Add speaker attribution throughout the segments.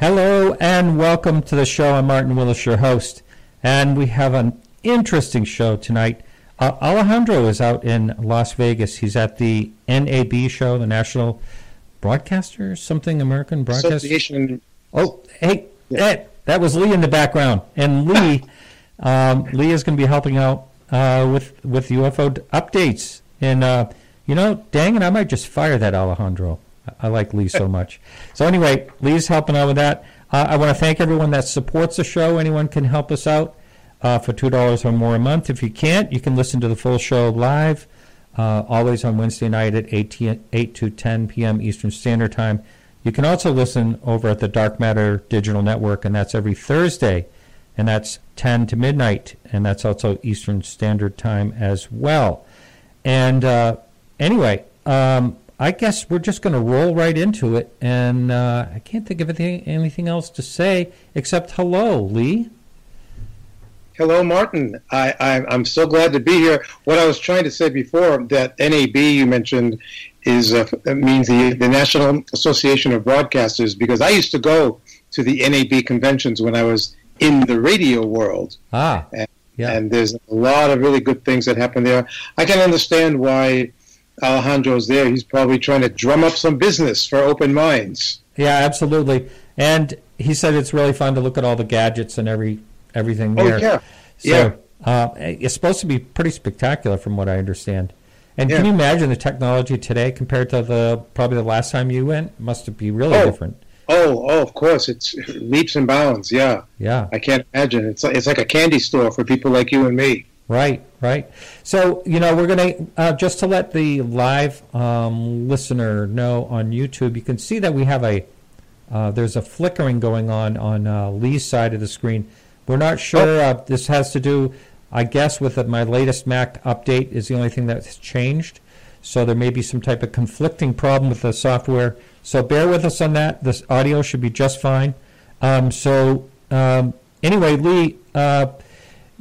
Speaker 1: Hello and welcome to the show. I'm Martin Willis, your host, and we have an interesting show tonight. Uh, Alejandro is out in Las Vegas. He's at the NAB show, the National Broadcaster, something American Broadcaster.
Speaker 2: Association.
Speaker 1: Oh, hey, yeah. that was Lee in the background, and Lee, um, Lee is going to be helping out uh, with with UFO updates. And uh, you know, dang it, I might just fire that Alejandro. I like Lee so much. So anyway, Lee's helping out with that. Uh, I want to thank everyone that supports the show. Anyone can help us out uh, for two dollars or more a month. If you can't, you can listen to the full show live, uh, always on Wednesday night at 8, 8 to 10 p.m. Eastern Standard Time. You can also listen over at the Dark Matter Digital Network, and that's every Thursday, and that's 10 to midnight, and that's also Eastern Standard Time as well. And uh, anyway, um, I guess we're just going to roll right into it, and uh, I can't think of anything, anything else to say except hello, Lee.
Speaker 2: Hello, Martin. I, I, am so glad to be here. What I was trying to say before, that NAB you mentioned is uh, means the, the National Association of Broadcasters, because I used to go to the NAB conventions when I was in the radio world.
Speaker 1: Ah,
Speaker 2: and, yeah. and there's a lot of really good things that happen there. I can understand why Alejandro's there, he's probably trying to drum up some business for open minds.
Speaker 1: Yeah, absolutely. And he said it's really fun to look at all the gadgets and every everything there.
Speaker 2: Oh yeah,
Speaker 1: so, yeah. Uh, it's supposed to be pretty spectacular, from what I understand. And yeah. can you imagine the technology today compared to the probably the last time you went? It must be really
Speaker 2: oh.
Speaker 1: different.
Speaker 2: Oh, oh, of course, it's leaps and bounds. Yeah,
Speaker 1: yeah.
Speaker 2: I can't imagine. It's like, it's like a candy store for people like you and me.
Speaker 1: Right, right. So, you know, we're going to, uh, just to let the live um, listener know on YouTube, you can see that we have a, uh, there's a flickering going on on uh, Lee's side of the screen. We're not sure. Uh, this has to do, I guess, with my latest Mac update is the only thing that's changed. So there may be some type of conflicting problem with the software. So bear with us on that. This audio should be just fine. Um, so um, anyway, Lee, uh,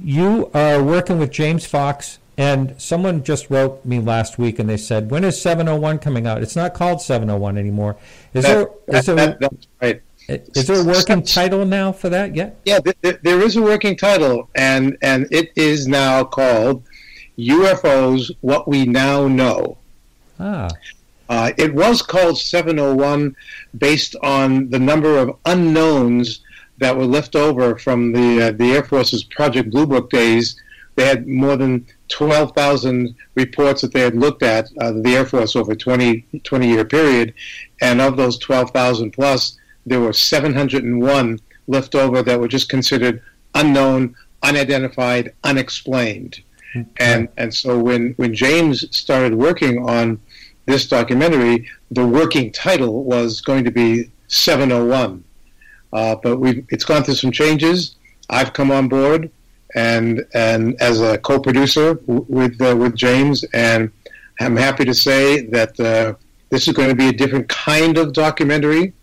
Speaker 1: you are working with James Fox, and someone just wrote me last week and they said, "When is 701 coming out?" It's not called 701 anymore. Is that, there is there that, that's right. Is there a working title now for that yet?
Speaker 2: Yeah, there is a working title, and and it is now called UFOs: What We Now Know.
Speaker 1: Ah.
Speaker 2: Uh, it was called 701 based on the number of unknowns that were left over from the uh, the Air Force's Project Blue Book days. They had more than 12,000 reports that they had looked at, uh, the Air Force, over a 20, 20 year period. And of those 12,000 plus, there were 701 left over that were just considered unknown, unidentified, unexplained. Okay. And, and so when, when James started working on this documentary, the working title was going to be 701. Uh, but we it's gone through some changes. I've come on board and and as a co-producer w- with uh, with James, and I'm happy to say that uh, this is going to be a different kind of documentary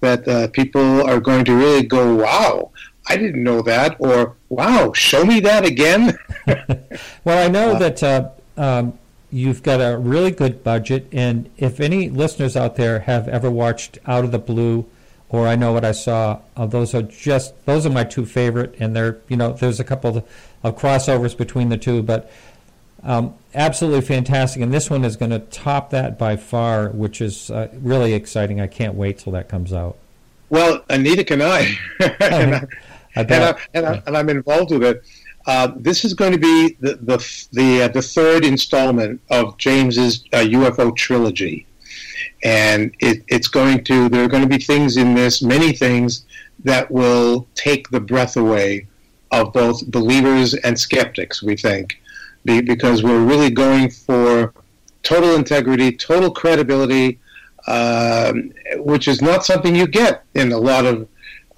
Speaker 2: that uh, people are going to really go, "Wow, I didn't know that," or "Wow, show me that again."
Speaker 1: well, I know uh, that. Uh, um, you've got a really good budget, and if any listeners out there have ever watched Out of the Blue or I know what I saw. Uh, those are just those are my two favorite, and they're you know there's a couple of, of crossovers between the two, but um, absolutely fantastic. And this one is going to top that by far, which is uh, really exciting. I can't wait till that comes out.
Speaker 2: Well, Anita can I, and, I, and, I, and, I, and I'm involved with it. Uh, this is going to be the the the, uh, the third installment of James's UFO uh, trilogy and it, it's going to there are going to be things in this many things that will take the breath away of both believers and skeptics we think. Because we're really going for total integrity total credibility um, which is not something you get in a lot of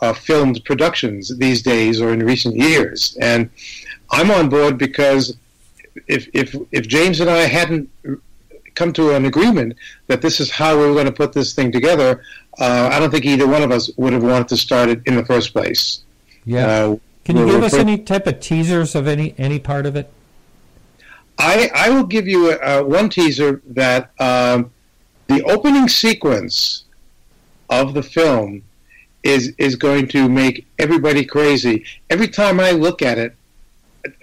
Speaker 2: uh, filmed productions these days or in recent years. And i'm on board because if, if, if James and I hadn't come to an agreement that this is how we were going to put this thing together, uh, I don't think either one of us would have wanted to start it in the first place.
Speaker 1: Yeah. Uh, Can you give us any type of teasers of any any part of it?
Speaker 2: I I will give you a, one teaser that um, the opening sequence of the film is is going to make everybody crazy. Every time I look at it,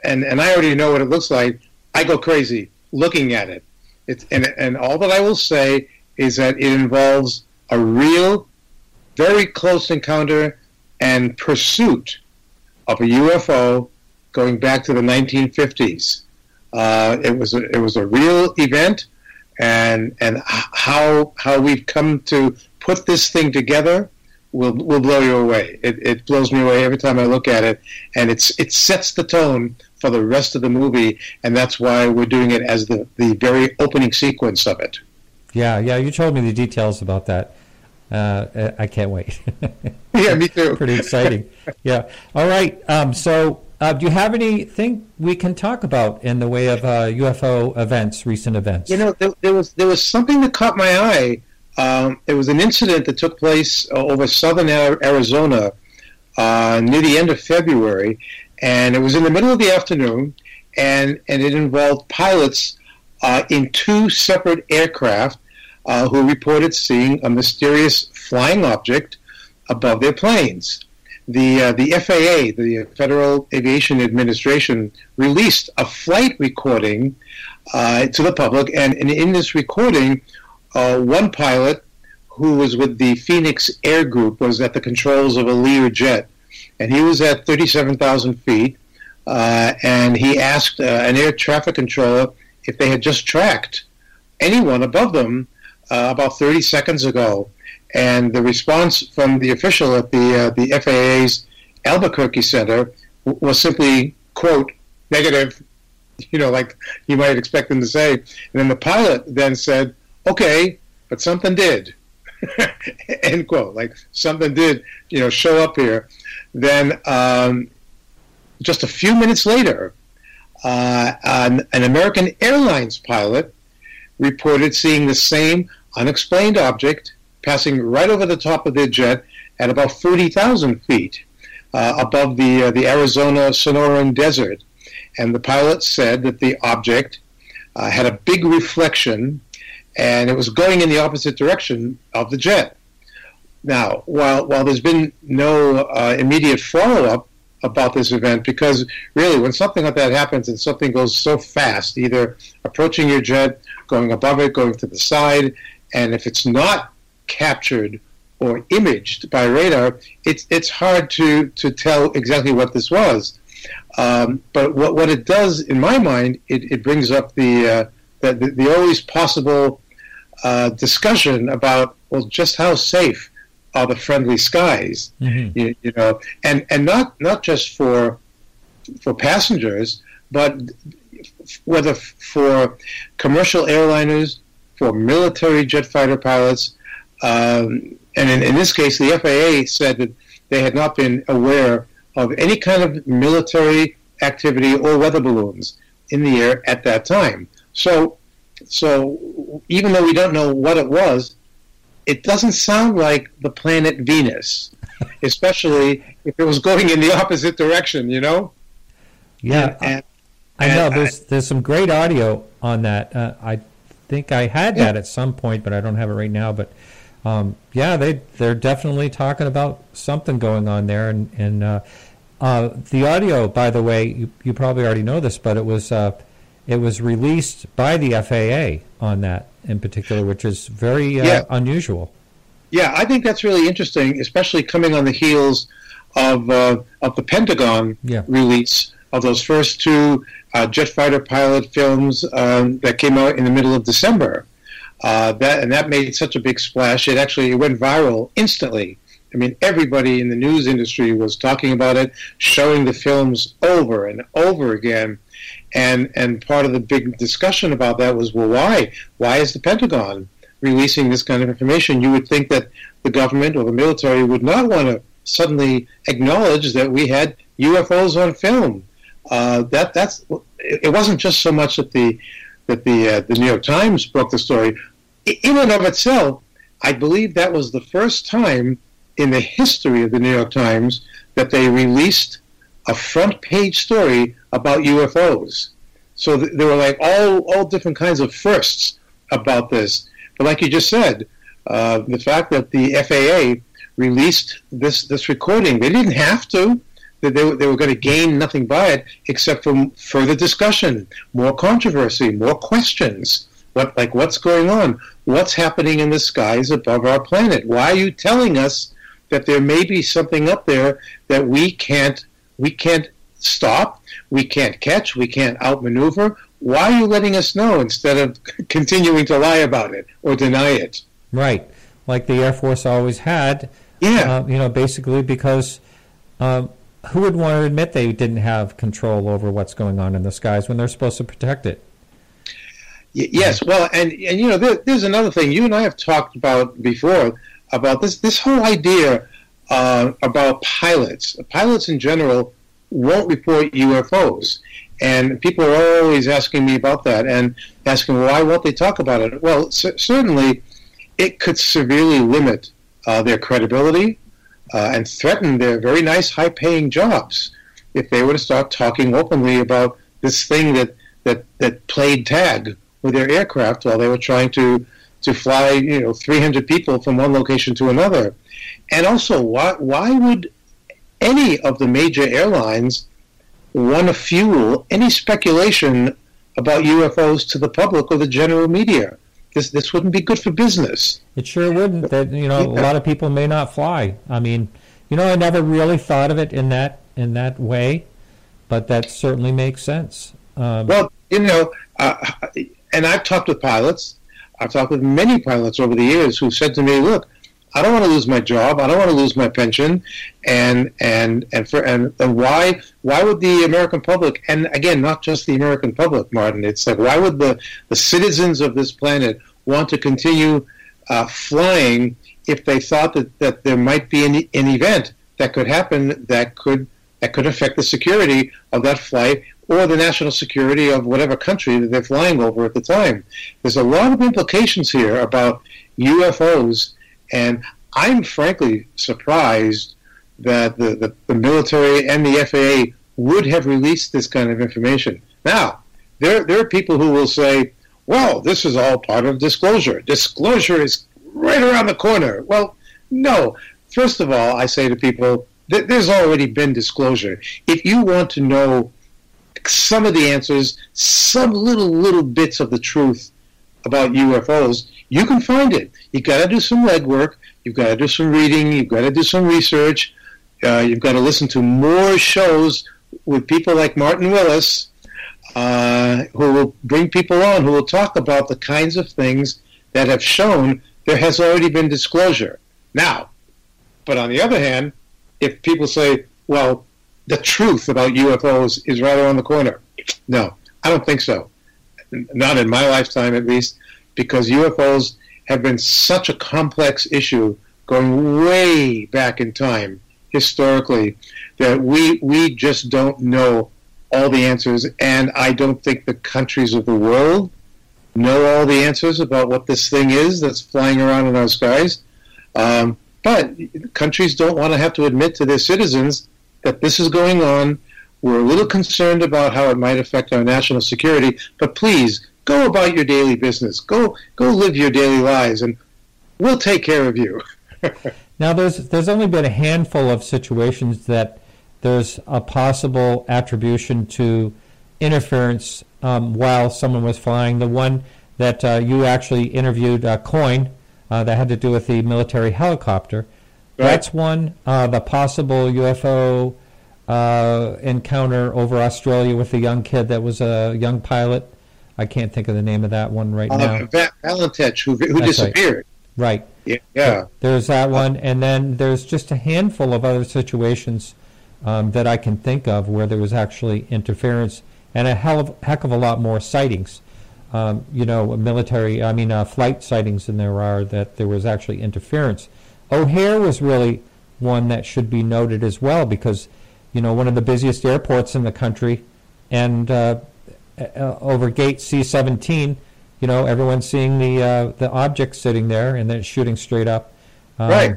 Speaker 2: and and I already know what it looks like, I go crazy looking at it. It's and and all that I will say is that it involves a real, very close encounter and pursuit of a UFO going back to the 1950s. Uh, it was a, it was a real event, and and how how we've come to put this thing together will will blow you away. It, it blows me away every time I look at it, and it's it sets the tone for the rest of the movie, and that's why we're doing it as the the very opening sequence of it.
Speaker 1: Yeah, yeah, you told me the details about that. Uh, I can't wait.
Speaker 2: yeah, me too.
Speaker 1: Pretty exciting. Yeah. All right. Um, so, uh, do you have anything we can talk about in the way of uh, UFO events, recent events?
Speaker 2: You know, there, there, was there was something that caught my eye. Um, it was an incident that took place uh, over southern Arizona uh, near the end of February, and it was in the middle of the afternoon, and and it involved pilots uh, in two separate aircraft uh, who reported seeing a mysterious flying object above their planes. The, uh, the FAA, the Federal Aviation Administration, released a flight recording uh, to the public, and, and in this recording, uh, one pilot who was with the Phoenix Air Group was at the controls of a Lear jet, and he was at 37,000 feet, uh, and he asked uh, an air traffic controller if they had just tracked anyone above them uh, about 30 seconds ago, and the response from the official at the uh, the FAA's Albuquerque Center was simply quote negative, you know, like you might expect them to say. And then the pilot then said, "Okay, but something did." End quote. Like something did, you know, show up here. Then um, just a few minutes later, uh, an, an American Airlines pilot reported seeing the same unexplained object passing right over the top of their jet at about 40,000 feet uh, above the, uh, the Arizona Sonoran Desert. And the pilot said that the object uh, had a big reflection and it was going in the opposite direction of the jet. Now, while, while there's been no uh, immediate follow up about this event, because really, when something like that happens and something goes so fast, either approaching your jet going above it, going to the side, and if it's not captured or imaged by radar, it's it's hard to to tell exactly what this was. Um, but what what it does, in my mind, it, it brings up the, uh, the, the, the always possible uh, discussion about well, just how safe are the friendly skies, mm-hmm. you, you know, and and not not just for for passengers, but whether for commercial airliners, for military jet fighter pilots, um, and in, in, this case, the FAA said that they had not been aware of any kind of military activity or weather balloons in the air at that time. So, so even though we don't know what it was, it doesn't sound like the planet Venus, especially if it was going in the opposite direction. You know?
Speaker 1: Yeah, and, and I know there's there's some great audio on that. Uh, I think I had that at some point, but I don't have it right now. But um, yeah, they they're definitely talking about something going on there, and and uh, uh, the audio, by the way, you, you probably already know this, but it was uh, it was released by the FAA on that in particular, which is very uh, yeah. unusual.
Speaker 2: Yeah, I think that's really interesting, especially coming on the heels of uh, of the Pentagon yeah. release of those first two uh, jet fighter pilot films um, that came out in the middle of December. Uh, that and that made such a big splash. It actually it went viral instantly. I mean, everybody in the news industry was talking about it, showing the films over and over again. And and part of the big discussion about that was, well, why? Why is the Pentagon releasing this kind of information? You would think that the government or the military would not want to suddenly acknowledge that we had UFOs on film uh, that that's it wasn't just so much that the that the uh, the New York Times broke the story. In and of itself, I believe that was the first time in the history of the New York Times that they released a front page story about UFOs. So th- there were like all all different kinds of firsts about this. But like you just said, uh, the fact that the FAA released this this recording. They didn't have to. They, they, they were going to gain nothing by it except for further discussion, more controversy, more questions. What like what's going on? What's happening in the skies above our planet? Why are you telling us that there may be something up there that we can't we can't stop, we can't catch, we can't outmaneuver? Why are you letting us know instead of continuing to lie about it or deny it?
Speaker 1: Right, like the Air Force always had.
Speaker 2: Yeah.
Speaker 1: Uh, you know, basically because um, who would want to admit they didn't have control over what's going on in the skies when they're supposed to protect it?
Speaker 2: Y- yes, well, and and you know, there, there's another thing you and I have talked about before about this this whole idea uh, about pilots. Pilots in general won't report UFOs, and people are always asking me about that and asking why won't they talk about it. Well, c- certainly, it could severely limit uh, their credibility uh, and threaten their very nice, high-paying jobs if they were to start talking openly about this thing that that that played tag with their aircraft while they were trying to to fly, you know, 300 people from one location to another. And also, why why would any of the major airlines want to fuel any speculation about UFOs to the public or the general media? This this wouldn't be good for business.
Speaker 1: It sure wouldn't. That you know, a lot of people may not fly. I mean, you know, I never really thought of it in that in that way, but that certainly makes sense. Um,
Speaker 2: Well, you know, uh, and I've talked with pilots. I've talked with many pilots over the years who said to me, "Look, I don't want to lose my job. I don't want to lose my pension, and and and for and, and why why would the American public and again not just the American public, Martin? It's like why would the the citizens of this planet want to continue uh, flying if they thought that, that there might be an, an event that could happen that could that could affect the security of that flight or the national security of whatever country that they're flying over at the time. There's a lot of implications here about UFOs, and I'm frankly surprised that the, the, the military and the FAA would have released this kind of information. Now, there, there are people who will say, well, this is all part of disclosure. Disclosure is right around the corner. Well, no. First of all, I say to people, th- there's already been disclosure. If you want to know some of the answers, some little little bits of the truth about UFOs, you can find it. You've got to do some legwork. You've got to do some reading. You've got to do some research. Uh, you've got to listen to more shows with people like Martin Willis, uh, who will bring people on who will talk about the kinds of things that have shown there has already been disclosure. Now, but on the other hand, if people say, well, the truth about UFOs is right around the corner, no, I don't think so. Not in my lifetime, at least, because UFOs have been such a complex issue going way back in time, historically, that we, we just don't know all the answers. And I don't think the countries of the world know all the answers about what this thing is that's flying around in our skies. Um, but countries don't want to have to admit to their citizens that this is going on. We're a little concerned about how it might affect our national security, but please go about your daily business. Go go live your daily lives, and we'll take care of you.
Speaker 1: Now, there's there's only been a handful of situations that there's a possible attribution to interference um, while someone was flying. The one that uh, you actually interviewed, uh, Coyne, uh, that had to do with the military helicopter.
Speaker 2: Right.
Speaker 1: That's one. Uh, the possible UFO uh, encounter over Australia with a young kid that was a young pilot. I can't think of the name of that one right now.
Speaker 2: Uh, Va- Valentich, who, who
Speaker 1: That's right.
Speaker 2: disappeared.
Speaker 1: Right.
Speaker 2: Yeah, yeah.
Speaker 1: There's that one, and then there's just a handful of other situations um, that I can think of where there was actually interference, and a hell of, heck of a lot more sightings. Um, you know, military, I mean, uh, flight sightings than there are that there was actually interference. O'Hare was really one that should be noted as well because, you know, one of the busiest airports in the country, and uh, uh, over gate C-17, you know, everyone's seeing the uh, the object sitting there and then shooting straight up. Um,
Speaker 2: Right.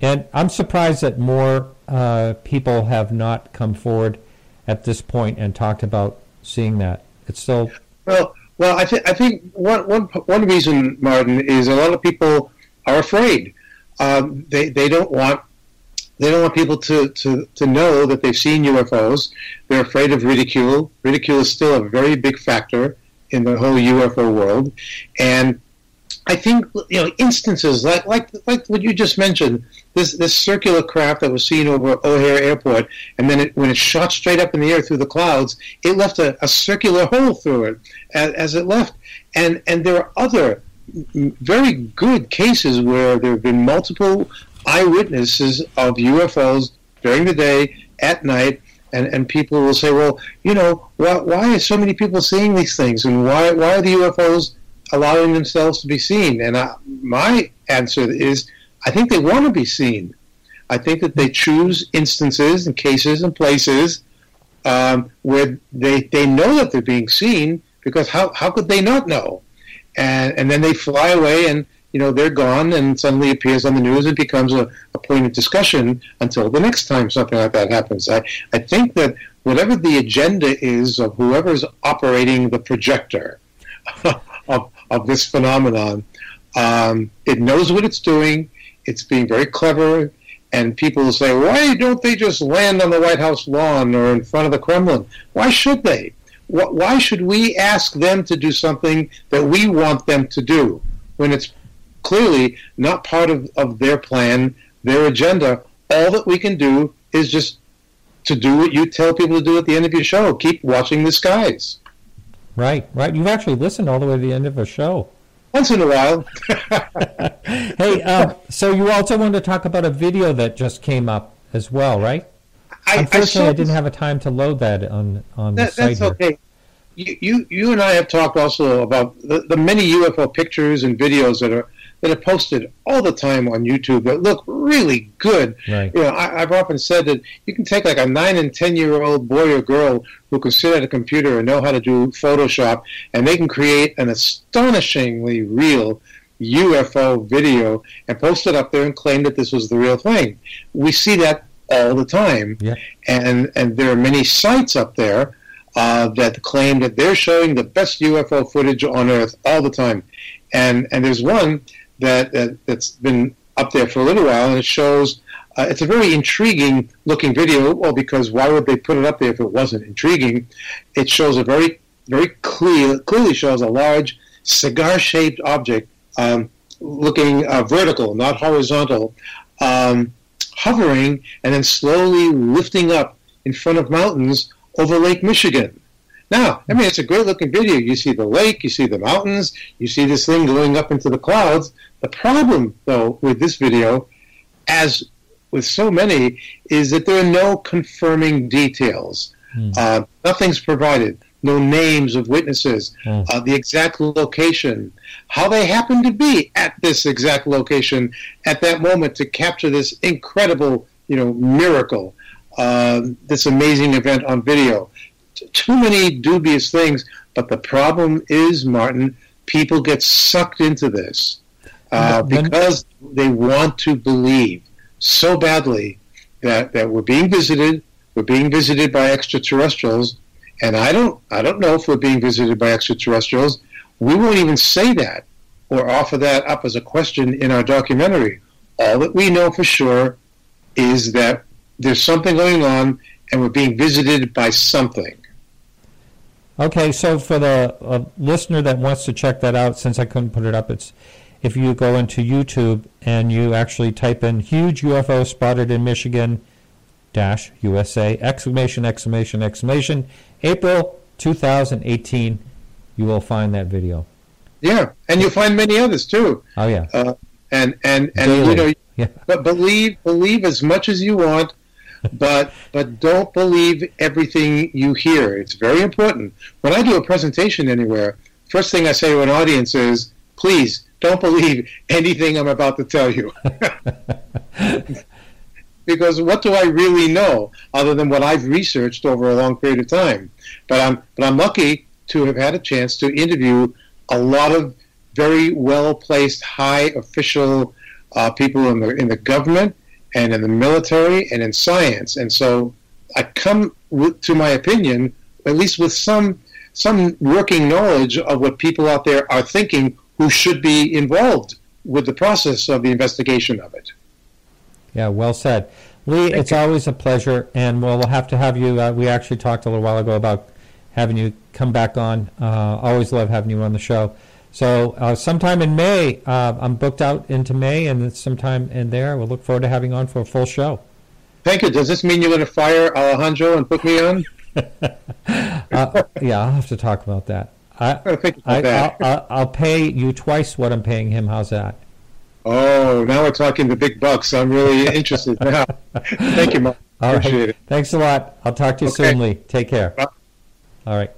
Speaker 1: And I'm surprised that more uh, people have not come forward at this point and talked about seeing that. It's still
Speaker 2: Well, well, I, th- I think one, one, one reason, Martin, is a lot of people are afraid. Um, they they don't want they don't want people to, to, to know that they've seen UFOs. They're afraid of ridicule. Ridicule is still a very big factor in the whole UFO world, and I think you know instances like like like what you just mentioned. This this circular craft that was seen over O'Hare Airport, and then it, when it shot straight up in the air through the clouds, it left a, a circular hole through it as, as it left. And and there are other very good cases where there have been multiple eyewitnesses of UFOs during the day, at night, and, and people will say, well, you know, why, why are so many people seeing these things, and why why are the UFOs allowing themselves to be seen? And I, my answer is, I think they want to be seen. I think that they choose instances and cases and places um, where they they know that they're being seen because how how could they not know? And and then they fly away and you know they're gone and suddenly appears on the news and becomes a, a point of discussion until the next time something like that happens. I, I think that whatever the agenda is of whoever's operating the projector of, of this phenomenon, um, it knows what it's doing. It's being very clever. And people say, why don't they just land on the White House lawn or in front of the Kremlin? Why should they? Why should we ask them to do something that we want them to do when it's clearly not part of, of their plan, their agenda? All that we can do is just to do what you tell people to do at the end of your show keep watching the skies.
Speaker 1: Right, right. You've actually listened all the way to the end of a show.
Speaker 2: Once in a while.
Speaker 1: hey, uh, so you also wanted to talk about a video that just came up as well, right? I, Unfortunately, I, I didn't have a time to load that on on that, the site. That's here. okay.
Speaker 2: You, you you and I have talked also about the, the many UFO pictures and videos that are that are posted all the time on YouTube that look really good. Right. You know, I, have often said that you can take like a nine and ten year old boy or girl who can sit at a computer and know how to do Photoshop, and they can create an astonishingly real UFO video and post it up there and claim that this was the real thing. We see that all the time, yeah. and and there are many sites up there. Uh, that claim that they're showing the best UFO footage on Earth all the time, and and there's one that, that that's been up there for a little while, and it shows. Uh, it's a very intriguing looking video. Well, because why would they put it up there if it wasn't intriguing? It shows a very very clear clearly shows a large cigar shaped object um, looking uh, vertical, not horizontal, um, hovering and then slowly lifting up in front of mountains over Lake Michigan. Now, I mean, it's a great looking video. You see the lake, you see the mountains, you see this thing going up into the clouds. The problem, though, with this video, as with so many, is that there are no confirming details. Mm. Uh, nothing's provided. No names of witnesses, mm. uh, the exact location, how they happened to be at this exact location at that moment to capture this incredible, you know, miracle, uh, this amazing event on video too many dubious things. But the problem is, Martin, people get sucked into this uh, because they want to believe so badly that, that we're being visited, we're being visited by extraterrestrials, and I don't I don't know if we're being visited by extraterrestrials. We won't even say that or offer that up as a question in our documentary. All that we know for sure is that there's something going on and we're being visited by something.
Speaker 1: Okay, so for the uh, listener that wants to check that out, since I couldn't put it up, it's if you go into YouTube and you actually type in "huge UFO spotted in Michigan dash USA exclamation exclamation exclamation April 2018, you will find that video.
Speaker 2: Yeah, and you'll find many others too.
Speaker 1: Oh yeah. Uh,
Speaker 2: and and and Daily. you know, yeah. but believe believe as much as you want but but don't believe everything you hear. It's very important. When I do a presentation anywhere, first thing I say to an audience is, please don't believe anything I'm about to tell you. because what do I really know other than what I've researched over a long period of time? But I'm but I'm lucky to have had a chance to interview a lot of very well placed high official uh, people in the in the government and in the military and in science. And so I come with, to my opinion, at least with some some working knowledge of what people out there are thinking who should be involved with the process of the investigation of it.
Speaker 1: Yeah, well said. Lee, Thank it's you. always a pleasure, and we'll have to have you. Uh, we actually talked a little while ago about having you come back on. Uh, always love having you on the show. So uh, sometime in May, uh, I'm booked out into May, and sometime in there, we'll look forward to having you on for a full show.
Speaker 2: Thank you. Does this mean you're going to fire Alejandro and put me on?
Speaker 1: uh, yeah, I'll have to talk about that. I, I, will pay you twice what I'm paying him. How's that?
Speaker 2: Oh, now we're talking the big bucks. I'm really interested now. Thank you, Mark. Appreciate right. it.
Speaker 1: Thanks a lot. I'll talk to you okay. soon, Lee. Take care. All right.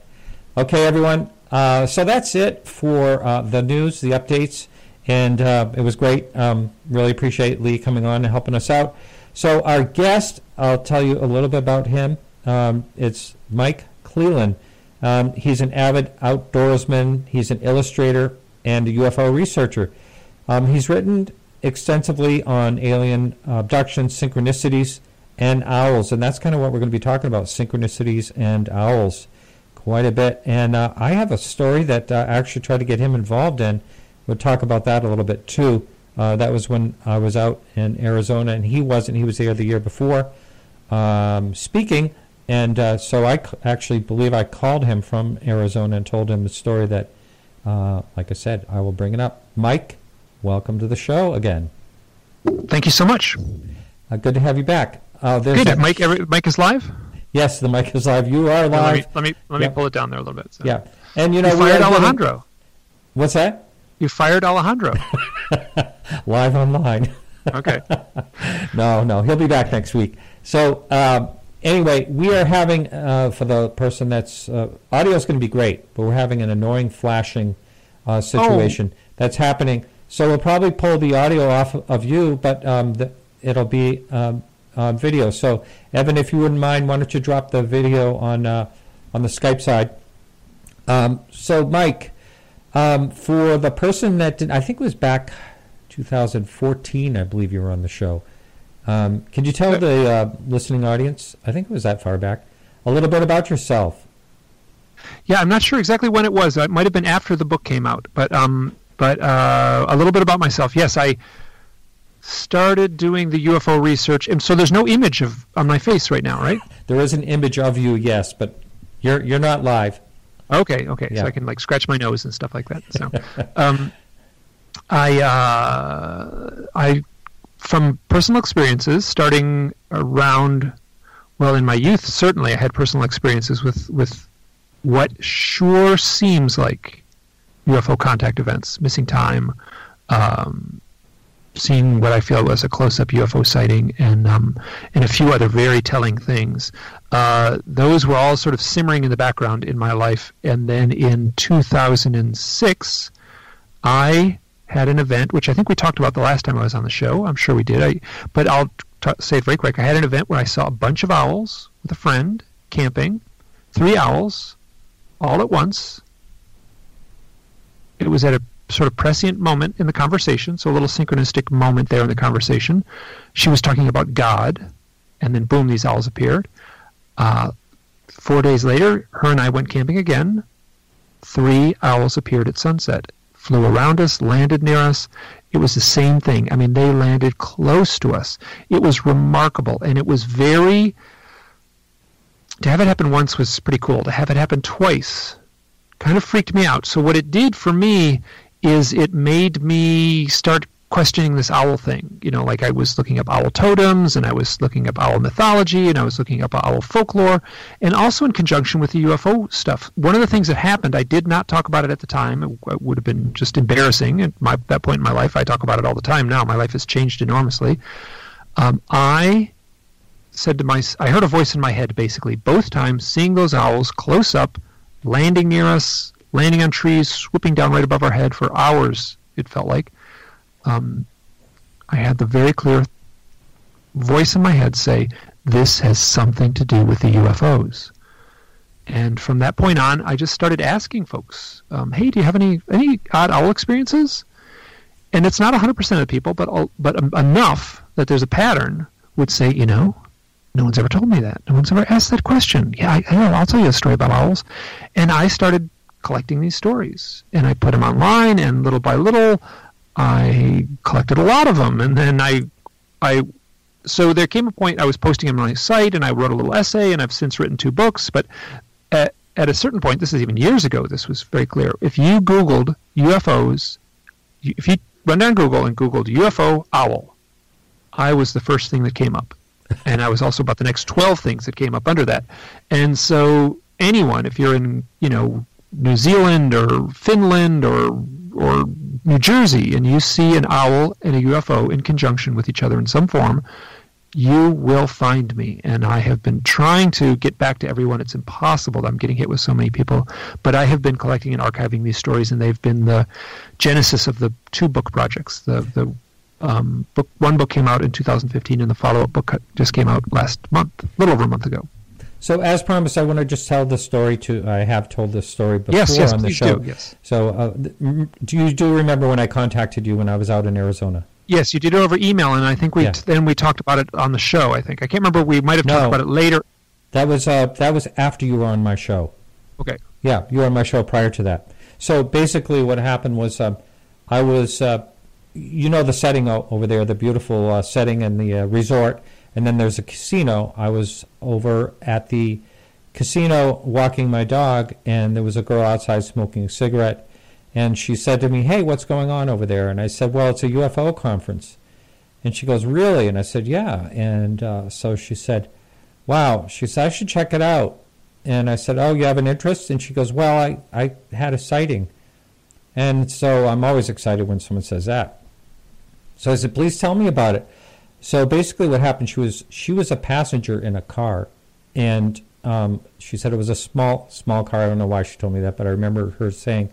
Speaker 1: Okay, everyone. Uh, so that's it for uh, the news, the updates, and uh, it was great. Um, really appreciate Lee coming on and helping us out. So our guest, I'll tell you a little bit about him. Um, it's Mike Clelland. Um, he's an avid outdoorsman. He's an illustrator and a UFO researcher. Um, he's written extensively on alien abductions, synchronicities, and owls, and that's kind of what we're going to be talking about: synchronicities and owls quite a bit. And uh, I have a story that uh, I actually tried to get him involved in. We'll talk about that a little bit too. Uh, that was when I was out in Arizona, and he wasn't. He was there the year before um, speaking. And uh, so I actually believe I called him from Arizona and told him the story that, uh, like I said, I will bring it up. Mike, welcome to the show again.
Speaker 3: Thank you so much.
Speaker 1: Uh, good to have you back.
Speaker 3: good. Mike, every, Mike is live?
Speaker 1: Yes, the mic is live. You are live.
Speaker 3: let me let me, let me pull it down there a little bit. So.
Speaker 1: Yeah, and you know
Speaker 3: you fired Alejandro.
Speaker 1: Getting... What's that?
Speaker 3: You fired Alejandro.
Speaker 1: live online.
Speaker 3: Okay.
Speaker 1: no, no, he'll be back next week. So um, anyway, we are having uh, for the person that's uh, audio is going to be great, but we're having an annoying flashing uh, situation oh. that's happening. So we'll probably pull the audio off of you, but um, the, it'll be um, uh, video. So, Evan, if you wouldn't mind, why don't you drop the video on uh, on the Skype side? Um, so, Mike, um, for the person that did, I think it was back 2014, I believe you were on the show. Um, could you tell the uh, listening audience, I think it was that far back, a little bit about yourself?
Speaker 3: Yeah, I'm not sure exactly when it was. It might have been after the book came out, but um, but uh, a little bit about myself. Yes, I started doing the UFO research, and so there's no image of on my face right now, right?
Speaker 1: There is an image of you, yes, but you're you're not live.
Speaker 3: Okay, okay, yeah. so I can like scratch my nose and stuff like that. So, um, I uh, I from personal experiences, starting around well in my youth, certainly I had personal experiences with with what sure seems like UFO contact events, missing time. Um, seen what I feel was a close-up UFO sighting, and um, and a few other very telling things. Uh, those were all sort of simmering in the background in my life, and then in 2006, I had an event which I think we talked about the last time I was on the show. I'm sure we did. I, but I'll t- say it very quick. I had an event where I saw a bunch of owls with a friend camping, three owls, all at once. It was at a sort of prescient moment in the conversation, so a little synchronistic moment there in the conversation. She was talking about God, and then boom, these owls appeared. Uh, four days later, her and I went camping again. Three owls appeared at sunset, flew around us, landed near us. It was the same thing. I mean, they landed close to us. It was remarkable, and it was very. To have it happen once was pretty cool. To have it happen twice kind of freaked me out. So what it did for me is it made me start questioning this owl thing. You know, like I was looking up owl totems and I was looking up owl mythology and I was looking up owl folklore and also in conjunction with the UFO stuff. One of the things that happened, I did not talk about it at the time. It would have been just embarrassing at my, that point in my life. I talk about it all the time now. My life has changed enormously. Um, I said to my, I heard a voice in my head basically both times, seeing those owls close up, landing near us, landing on trees, swooping down right above our head for hours, it felt like. Um, I had the very clear voice in my head say, This has something to do with the UFOs. And from that point on, I just started asking folks, um, "Hey, do you have any any odd owl experiences?" And it's not 100% of the people, but but enough that there's a pattern would say, you know, no one's ever told me that. No one's ever asked that question. Yeah, I, I know. I'll tell you a story about owls. And I started collecting these stories. And I put them online, and little by little, I collected a lot of them, and then I, I, so there came a point I was posting them on my site, and I wrote a little essay, and I've since written two books. But at, at a certain point, this is even years ago, this was very clear. If you Googled UFOs, if you run down Google and Googled UFO owl, I was the first thing that came up. And I was also about the next 12 things that came up under that. And so anyone, if you're in, you know, New Zealand or Finland or or New Jersey and you see an owl and a UFO in conjunction with each other in some form, you will find me. And I have been trying to get back to everyone. It's impossible. I'm getting hit with so many people. But I have been collecting and archiving these stories, and they've been the genesis of the two book projects. The, the um, book, one book came out in 2015, and the follow up book just came out last month, a little over a month ago.
Speaker 1: So, as promised, I want to just tell the story to. I have told this story before
Speaker 3: yes, yes,
Speaker 1: on the show.
Speaker 3: Do, yes.
Speaker 1: So, uh, do you do remember when I contacted you when I was out in Arizona?
Speaker 3: Yes, you did it over email, and I think we
Speaker 1: Yeah.
Speaker 3: then we talked about it on the show. I think I can't remember. We might have
Speaker 1: No.
Speaker 3: talked about it later.
Speaker 1: That was uh, that was after you were on my show.
Speaker 3: Okay.
Speaker 1: Yeah, you were on my show prior to that. So basically, what happened was um, I was, uh, you know, the setting over there, the beautiful uh, setting in the uh, resort, and then there's a casino. I was over at the casino walking my dog, and there was a girl outside smoking a cigarette, and she said to me, "Hey, what's going on over there?" And I said, "Well, it's a UFO conference." And she goes, "Really?" And I said, "Yeah." And uh, so she said, "Wow." She said, "I should check it out." And I said, "Oh, you have an interest?" And she goes, "Well, I, I had a sighting." And so I'm always excited when someone says that. So I said, "Please tell me about it." So basically, what happened? She was she was a passenger in a car, and um, she said it was a small small car. I don't know why she told me that, but I remember her saying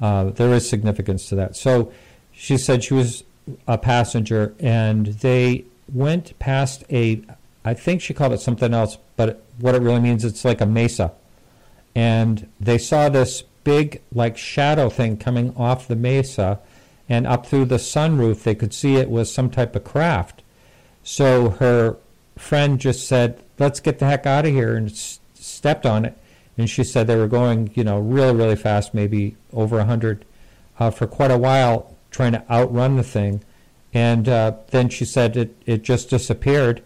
Speaker 1: uh, there is significance to that. So she said she was a passenger, and they went past a. I think she called it something else, but what it really means, it's like a mesa. And they saw this big, like, shadow thing coming off the mesa, and up through the sunroof, they could see it was some type of craft. So her friend just said, "Let's get the heck out of here," and s- stepped on it. And she said they were going, you know, really, really fast, maybe over a hundred, uh, for quite a while, trying to outrun the thing. And uh, then she said it, it just disappeared.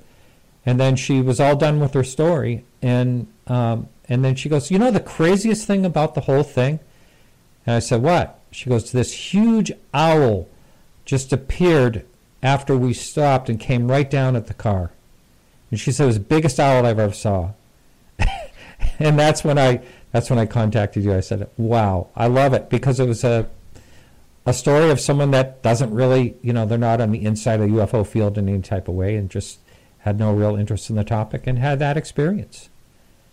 Speaker 1: And then she was all done with her story. And um, and then she goes, you know, the craziest thing about the whole thing. And I said, what? She goes, this huge owl just appeared after we stopped and came right down at the car. And she said it was the biggest owl I've ever saw. and that's when I that's when I contacted you. I said, "Wow, I love it because it was a a story of someone that doesn't really, you know, they're not on the inside of the UFO field in any type of way, and just had no real interest in the topic and had that experience."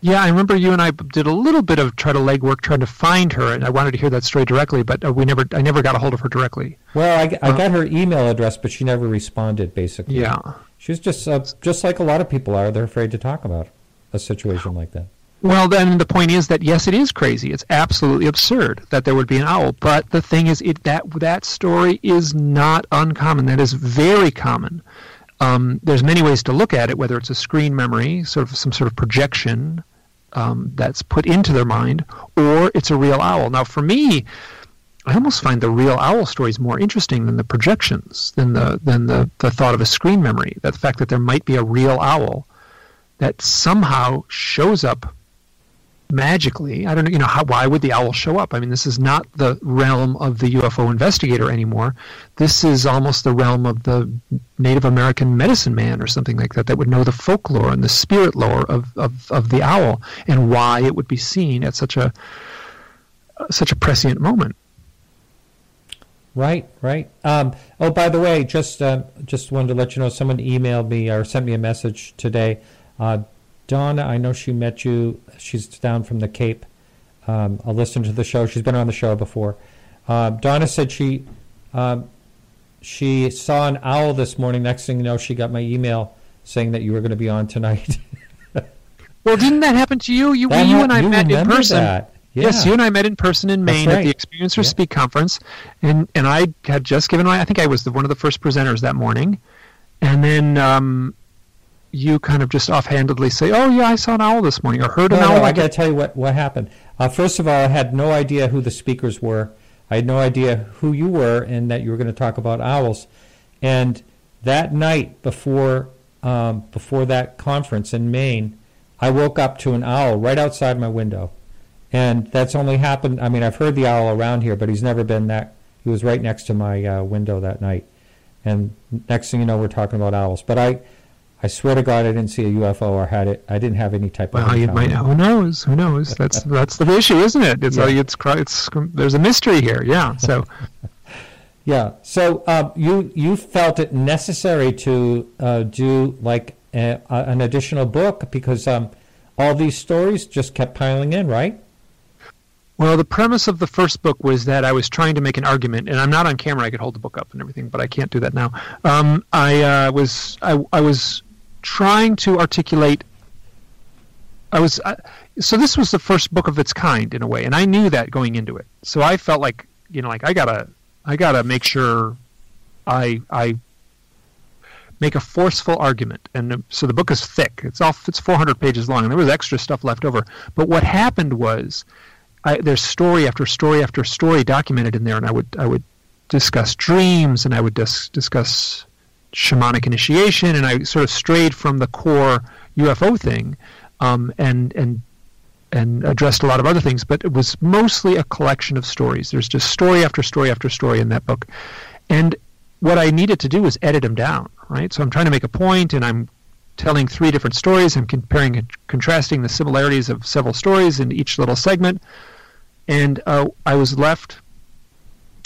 Speaker 3: Yeah, I remember you and I did a little bit of try to legwork trying to find her, and I wanted to hear that story directly, but uh, we never, I never got a hold of her directly.
Speaker 1: Well, I, I
Speaker 3: Uh.
Speaker 1: got her email address, but she never responded. Basically,
Speaker 3: Yeah.
Speaker 1: she was just uh, just like a lot of people are. They're afraid to talk about a situation like that.
Speaker 3: Well, then the point is that yes, it is crazy. It's absolutely absurd that there would be an owl. But the thing is, it that that story is not uncommon. That is very common. Um, there's many ways to look at it, whether it's a screen memory, sort of some sort of projection um, that's put into their mind, or it's a real owl. Now, for me, I almost find the real owl stories more interesting than the projections, than the than the, the thought of a screen memory. That the fact that there might be a real owl that somehow shows up magically. I don't know, you know, how, why would the owl show up? I mean, this is not the realm of the UFO investigator anymore. This is almost the realm of the Native American medicine man or something like that that would know the folklore and the spirit lore of, of, of the owl and why it would be seen at such a such a prescient moment.
Speaker 1: Right, right. Um, oh, by the way, just uh, just wanted to let you know, someone emailed me or sent me a message today. Uh, Donna, I know she met you. She's down from the Cape. Um, I'll listen to the show. She's been on the show before. Uh, Donna said she um, she saw an owl this morning. Next thing you know, she got my email saying that you were going to be on tonight.
Speaker 3: Well, didn't that happen to you? You,
Speaker 1: That
Speaker 3: you
Speaker 1: hap-
Speaker 3: and I
Speaker 1: you
Speaker 3: met in person.
Speaker 1: that.
Speaker 3: Yes, you and I met in person in Maine at
Speaker 1: right.
Speaker 3: the Experiencer
Speaker 1: Yeah.
Speaker 3: Speak conference, and and I had just given my. I think I was the, one of the first presenters that morning, and then um, you kind of just offhandedly say, "Oh yeah, I saw an owl this morning," or heard an
Speaker 1: No,
Speaker 3: owl.
Speaker 1: no, I got to tell you what, what happened. Uh, first of all, I had no idea who the speakers were. I had no idea who you were and that you were going to talk about owls. And that night before um, before that conference in Maine, I woke up to an owl right outside my window, and that's only happened. I mean, I've heard the owl around here, but he's never been that. He was right next to my uh, window that night, and next thing you know, we're talking about owls. But I, I swear to God, I didn't see a UFO or had it. I didn't have any type of.
Speaker 3: Well, you might. Who knows? Who knows? That's that's the issue, isn't it? It's
Speaker 1: Yeah.
Speaker 3: it's it's there's a mystery here. Yeah. So
Speaker 1: Yeah. So um, you you felt it necessary to uh, do like a, a, an additional book because um, all these stories just kept piling in, right?
Speaker 3: Well, the premise of the first book was that I was trying to make an argument, and I'm not on camera. I could hold the book up and everything, but I can't do that now. Um, I uh, was I, I was trying to articulate. I was I, so this was the first book of its kind in a way, and I knew that going into it. So I felt like you know, like I gotta I gotta make sure I I make a forceful argument, and uh, so the book is thick. It's all it's 400 pages long, and there was extra stuff left over. But what happened was I, there's story after story after story documented in there, and I would I would discuss dreams, and I would dis- discuss shamanic initiation, and I sort of strayed from the core UFO thing, um, and and and addressed a lot of other things, but it was mostly a collection of stories. There's just story after story after story in that book, and what I needed to do was edit them down, right? So I'm trying to make a point, and I'm telling three different stories. I'm comparing and contrasting the similarities of several stories in each little segment, and uh, I was left.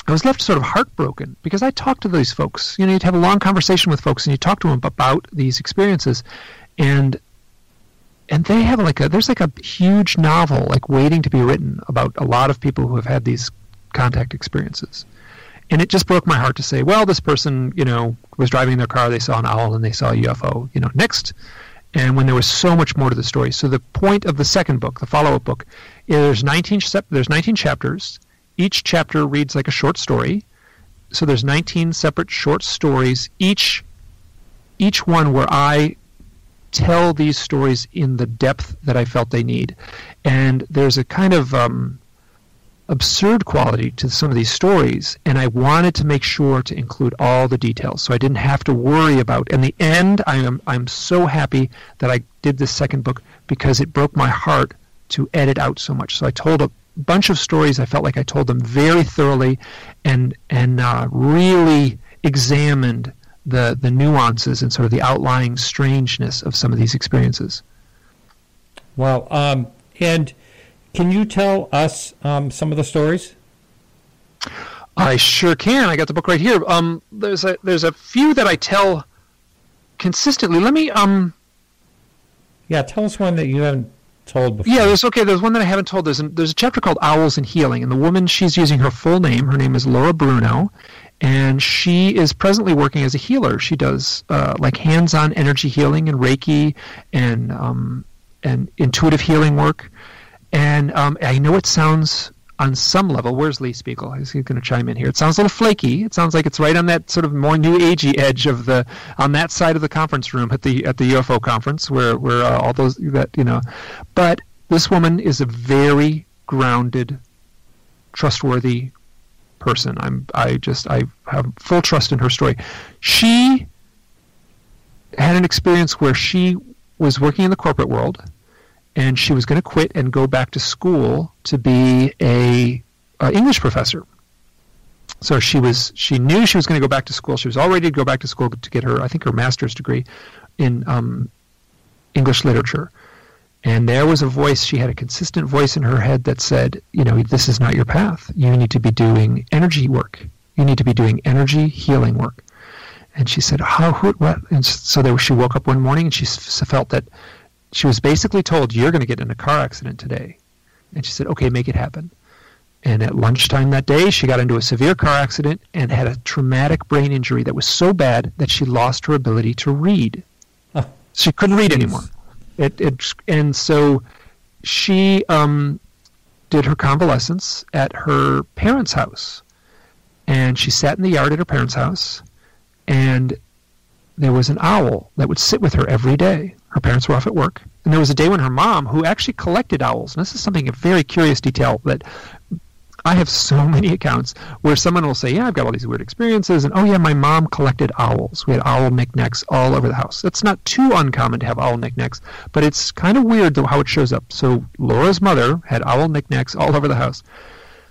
Speaker 3: I was left sort of heartbroken because I talked to these folks. You know, you'd have a long conversation with folks, and you talk to them about these experiences, and and they have like a there's like a huge novel like waiting to be written about a lot of people who have had these contact experiences. And it just broke my heart to say well this person you know was driving their car they saw an owl and they saw a ufo you know next. And when there was so much more to the story. So the point of the second book the follow-up book is there's 19 there's 19 chapters each chapter reads like a short story so there's 19 separate short stories each each one where i tell these stories in the depth that I felt they need. And there's a kind of um, absurd quality to some of these stories, and I wanted to make sure to include all the details, so I didn't have to worry about. In the end, I am I'm so happy that I did this second book because it broke my heart to edit out so much. So I told a bunch of stories. I felt like I told them very thoroughly, and and uh, really examined the the nuances and sort of the outlying strangeness of some of these experiences.
Speaker 1: Well, um, and can you tell us um, some of the stories?
Speaker 3: I sure can. I got the book right here. Um, there's a there's a few that I tell consistently. Let me um
Speaker 1: Yeah, tell us one that you haven't told before.
Speaker 3: yeah, there's okay. There's one that I haven't told. There's a, there's a chapter called Owls and Healing, and the woman she's using her full name. Her name is Laura Bruno, and she is presently working as a healer. She does uh, like hands-on energy healing and Reiki and um, and intuitive healing work. And um, I know it sounds on some level. Where's Lee Speigel? He's going to chime in here. It sounds a little flaky. It sounds like it's right on that sort of more new agey edge of the on that side of the conference room at the at the UFO conference where where uh, all those that you know. But this woman is a very grounded, trustworthy person. I'm I just I have full trust in her story. She had an experience where she was working in the corporate world and she was going to quit and go back to school to be a, a English professor. So she was she knew she was going to go back to school. She was all ready to go back to school to get her I think her master's degree in um, English literature. And there was a voice, she had a consistent voice in her head that said, you know, this is not your path. You need to be doing energy work. You need to be doing energy healing work. And she said, how, what? And so there, she woke up one morning and she felt that she was basically told, you're going to get in a car accident today. And she said, okay, make it happen. And at lunchtime that day, she got into a severe car accident and had a traumatic brain injury that was so bad that she lost her ability to read. She couldn't read anymore. It, it, and so she um, did her convalescence at her parents' house. And she sat in the yard at her parents' house, and there was an owl that would sit with her every day. Her parents were off at work. And there was a day when her mom, who actually collected owls, and this is something a very curious detail that I have so many accounts where someone will say, "Yeah, I've got all these weird experiences," and "Oh yeah, my mom collected owls. We had owl knickknacks all over the house." It's not too uncommon to have owl knickknacks, but it's kind of weird how it shows up. So Laura's mother had owl knickknacks all over the house.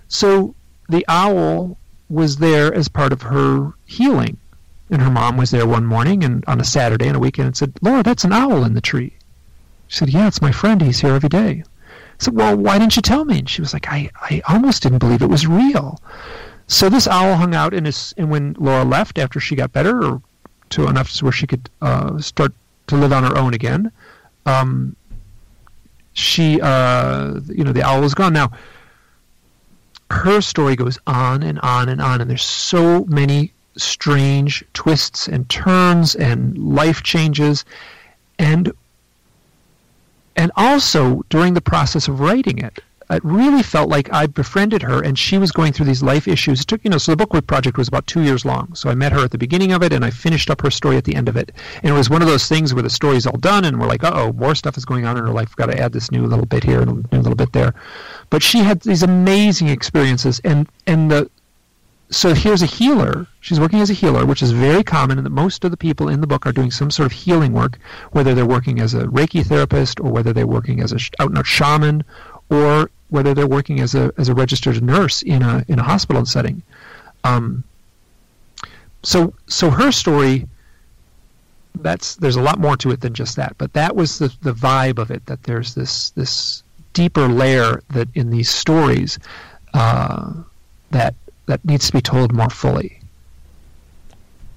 Speaker 3: So the owl was there as part of her healing, and her mom was there one morning and on a Saturday and a weekend and said, "Laura, that's an owl in the tree." She said, "Yeah, it's my friend. He's here every day." said, Well, why didn't you tell me? And she was like, I, I almost didn't believe it was real. So this owl hung out in his, and when Laura left after she got better, or to enough where she could uh, start to live on her own again, um, she, uh, you know, the owl was gone. Now, her story goes on and on and on, and there's so many strange twists and turns and life changes. And and also during the process of writing it it really felt like I befriended her and she was going through these life issues. It took, you know, so the book project was about two years long. So I met her at the beginning of it and I finished up her story at the end of it. And it was one of those things where the story's all done and we're like, oh, more stuff is going on in her life. We've got to add this new little bit here and a new little bit there. But she had these amazing experiences and, and the, so here's a healer. She's working as a healer, which is very common, and that most of the people in the book are doing some sort of healing work, whether they're working as a Reiki therapist or whether they're working as a out and out shaman, or whether they're working as a as a registered nurse in a in a hospital setting. Um, so so her story. That's there's a lot more to it than just that, but that was the the vibe of it. That there's this this deeper layer that in these stories uh, that that needs to be told more fully.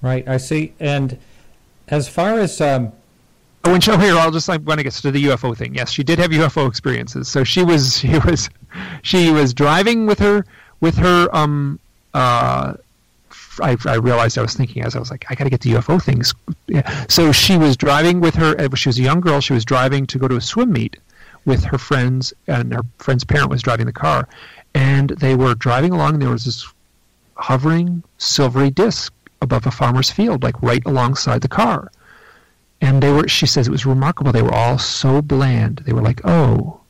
Speaker 1: Right, I see. And as far as um,
Speaker 3: oh, when she, oh, here, I'll just like when it gets to the UFO thing. Yes, she did have UFO experiences. So she was she was she was driving with her with her um uh I, I, realized I was thinking as I was like, I got to get the UFO things. Yeah. So she was driving with her. Uh, she was a young girl. She was driving to go to a swim meet with her friends, and her friend's parent was driving the car. And they were driving along. And there was this hovering silvery disc above a farmer's field, like right alongside the car. And they were, she says it was remarkable. They were all so bland. They were like, oh,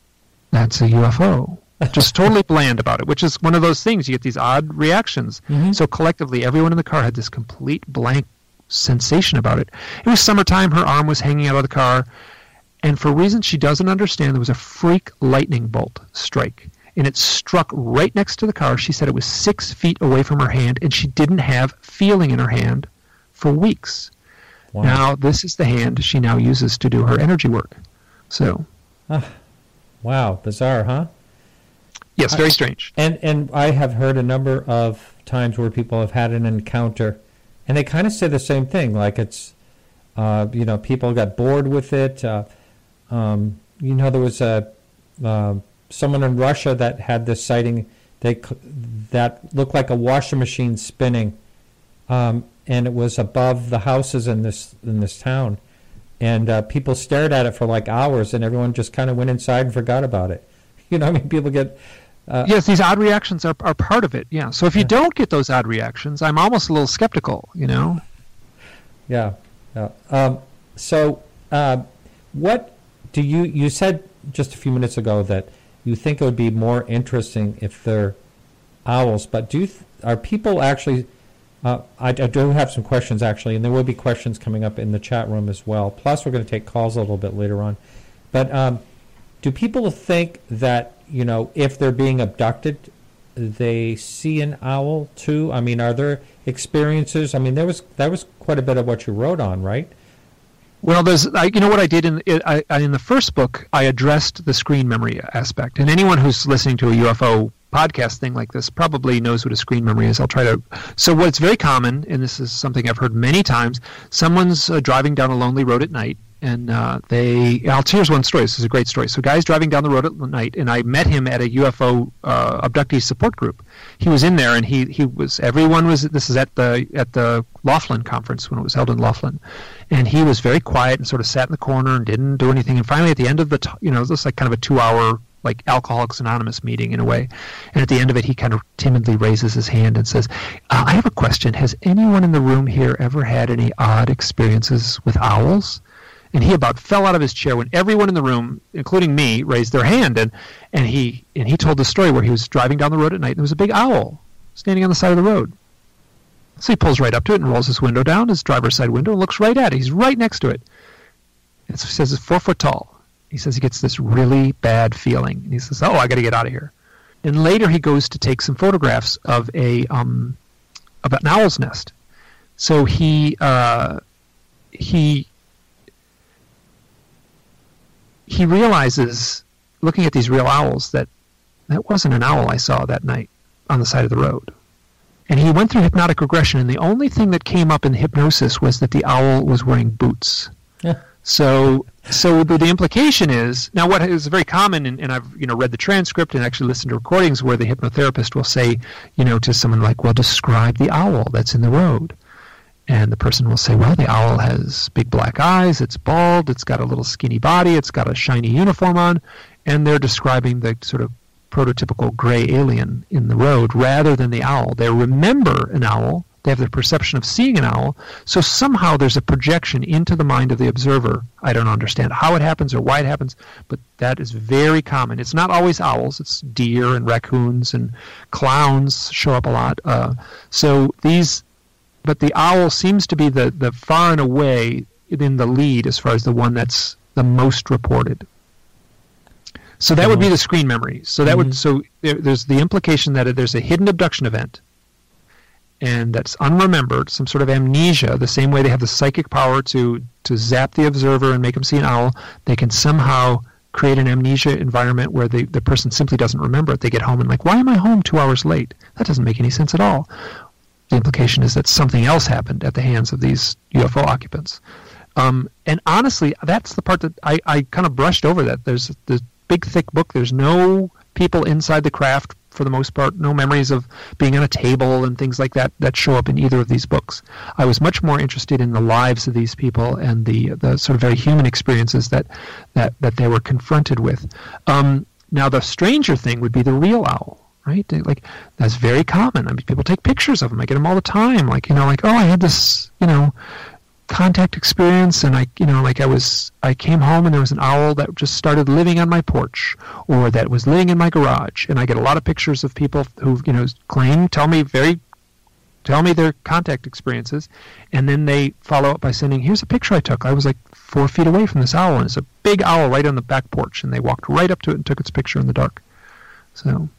Speaker 3: that's a UFO. Just totally bland about it, which is one of those things. You get these odd reactions. Mm-hmm. So collectively, everyone in the car had this complete blank sensation about it. It was summertime. Her arm was hanging out of the car. And for reasons she doesn't understand, there was a freak lightning bolt strike and it struck right next to the car. She said it was six feet away from her hand, and she didn't have feeling in her hand for weeks. Wow. Now, this is the hand she now uses to do her energy work. So.
Speaker 1: Ah, wow, bizarre, huh?
Speaker 3: Yes, very strange.
Speaker 1: And and I have heard a number of times where people have had an encounter, and they kind of say the same thing, like it's, uh, you know, people got bored with it. Uh, um, you know, there was a. Uh, someone in Russia that had this sighting. They that looked like a washing machine spinning, um, and it was above the houses in this in this town, and uh, people stared at it for like hours, and everyone just kind of went inside and forgot about it. You know, I mean, people get.
Speaker 3: Uh, yes, these odd reactions are, are part of it. Yeah. So if you yeah. don't get those odd reactions, I'm almost a little skeptical. You know.
Speaker 1: Yeah. Yeah. Um, so, uh, what do you you said just a few minutes ago that you think it would be more interesting if they're owls. But do th- are people actually? Uh, I, I, do have some questions actually, and there will be questions coming up in the chat room as well. Plus, we're going to take calls a little bit later on. But um, do people think that you know if they're being abducted, they see an owl too? I mean, are there experiences? I mean, there was that was quite a bit of what you wrote on, right?
Speaker 3: Well, there's, I, you know what I did in I, in the first book, I addressed the screen memory aspect, and anyone who's listening to a UFO podcast thing like this probably knows what a screen memory is. I'll try to. So, what's very common, and this is something I've heard many times, someone's uh, driving down a lonely road at night, and uh, they I'll here's one story. This is a great story. So, guy's driving down the road at night, and I met him at a UFO uh, abductee support group. He was in there, and he he was everyone was. This is at the at the Laughlin conference when it was held in Laughlin, and he was very quiet and sort of sat in the corner and didn't do anything. And finally, at the end of the t- you know it was like kind of a two hour like Alcoholics Anonymous meeting in a way. And at the end of it, he kind of timidly raises his hand and says, uh, I have a question. Has anyone in the room here ever had any odd experiences with owls? And he about fell out of his chair when everyone in the room, including me, raised their hand. And and he and he told the story where he was driving down the road at night and there was a big owl standing on the side of the road. So he pulls right up to it and rolls his window down, his driver's side window, and looks right at it. He's right next to it. It says it's four foot tall. He says he gets this really bad feeling. And he says, "Oh, I got to get out of here." And later he goes to take some photographs of a um, an owl's nest. So he uh, he he realizes, looking at these real owls, that that wasn't an owl I saw that night on the side of the road. And he went through hypnotic regression, and the only thing that came up in hypnosis was that the owl was wearing boots.
Speaker 1: Yeah.
Speaker 3: So, so the, the implication is now what is very common, and, and I've you know read the transcript and actually listened to recordings where the hypnotherapist will say, you know, to someone like, "Well, describe the owl that's in the road," and the person will say, "Well, the owl has big black eyes, it's bald, it's got a little skinny body, it's got a shiny uniform on," and they're describing the sort of prototypical gray alien in the road rather than the owl. They remember an owl, they have the perception of seeing an owl, so somehow there's a projection into the mind of the observer. I don't understand how it happens or why it happens, but that is very common. It's not always owls, it's deer and raccoons and clowns show up a lot. Uh, so these, but the owl seems to be the, the far and away in the lead as far as the one that's the most reported. So that would be the screen memory. So that
Speaker 1: Mhm.
Speaker 3: would so there, there's the implication that there's a hidden abduction event, and that's unremembered, some sort of amnesia. The same way they have the psychic power to to zap the observer and make them see an owl, they can somehow create an amnesia environment where the, the person simply doesn't remember it. They get home and like, why am I home two hours late? That doesn't make any sense at all. The implication is that something else happened at the hands of these UFO occupants. Um, and honestly, that's the part that I, I kind of brushed over that. There's this big, thick book. There's no people inside the craft for the most part, no memories of being on a table and things like that that show up in either of these books. I was much more interested in the lives of these people and the the sort of very human experiences that that, that they were confronted with. Um, now, the stranger thing would be the real owl right? Like that's very common. I mean, people take pictures of them. I get them all the time. Like you know, like oh, I had this you know contact experience, and I you know like I was I came home and there was an owl that just started living on my porch, or that was living in my garage, and I get a lot of pictures of people who you know claim tell me very tell me their contact experiences, and then they follow up by sending, "Here's a picture I took. I was like four feet away from this owl, and it's a big owl right on the back porch." And they walked right up to it and took its picture in the dark. So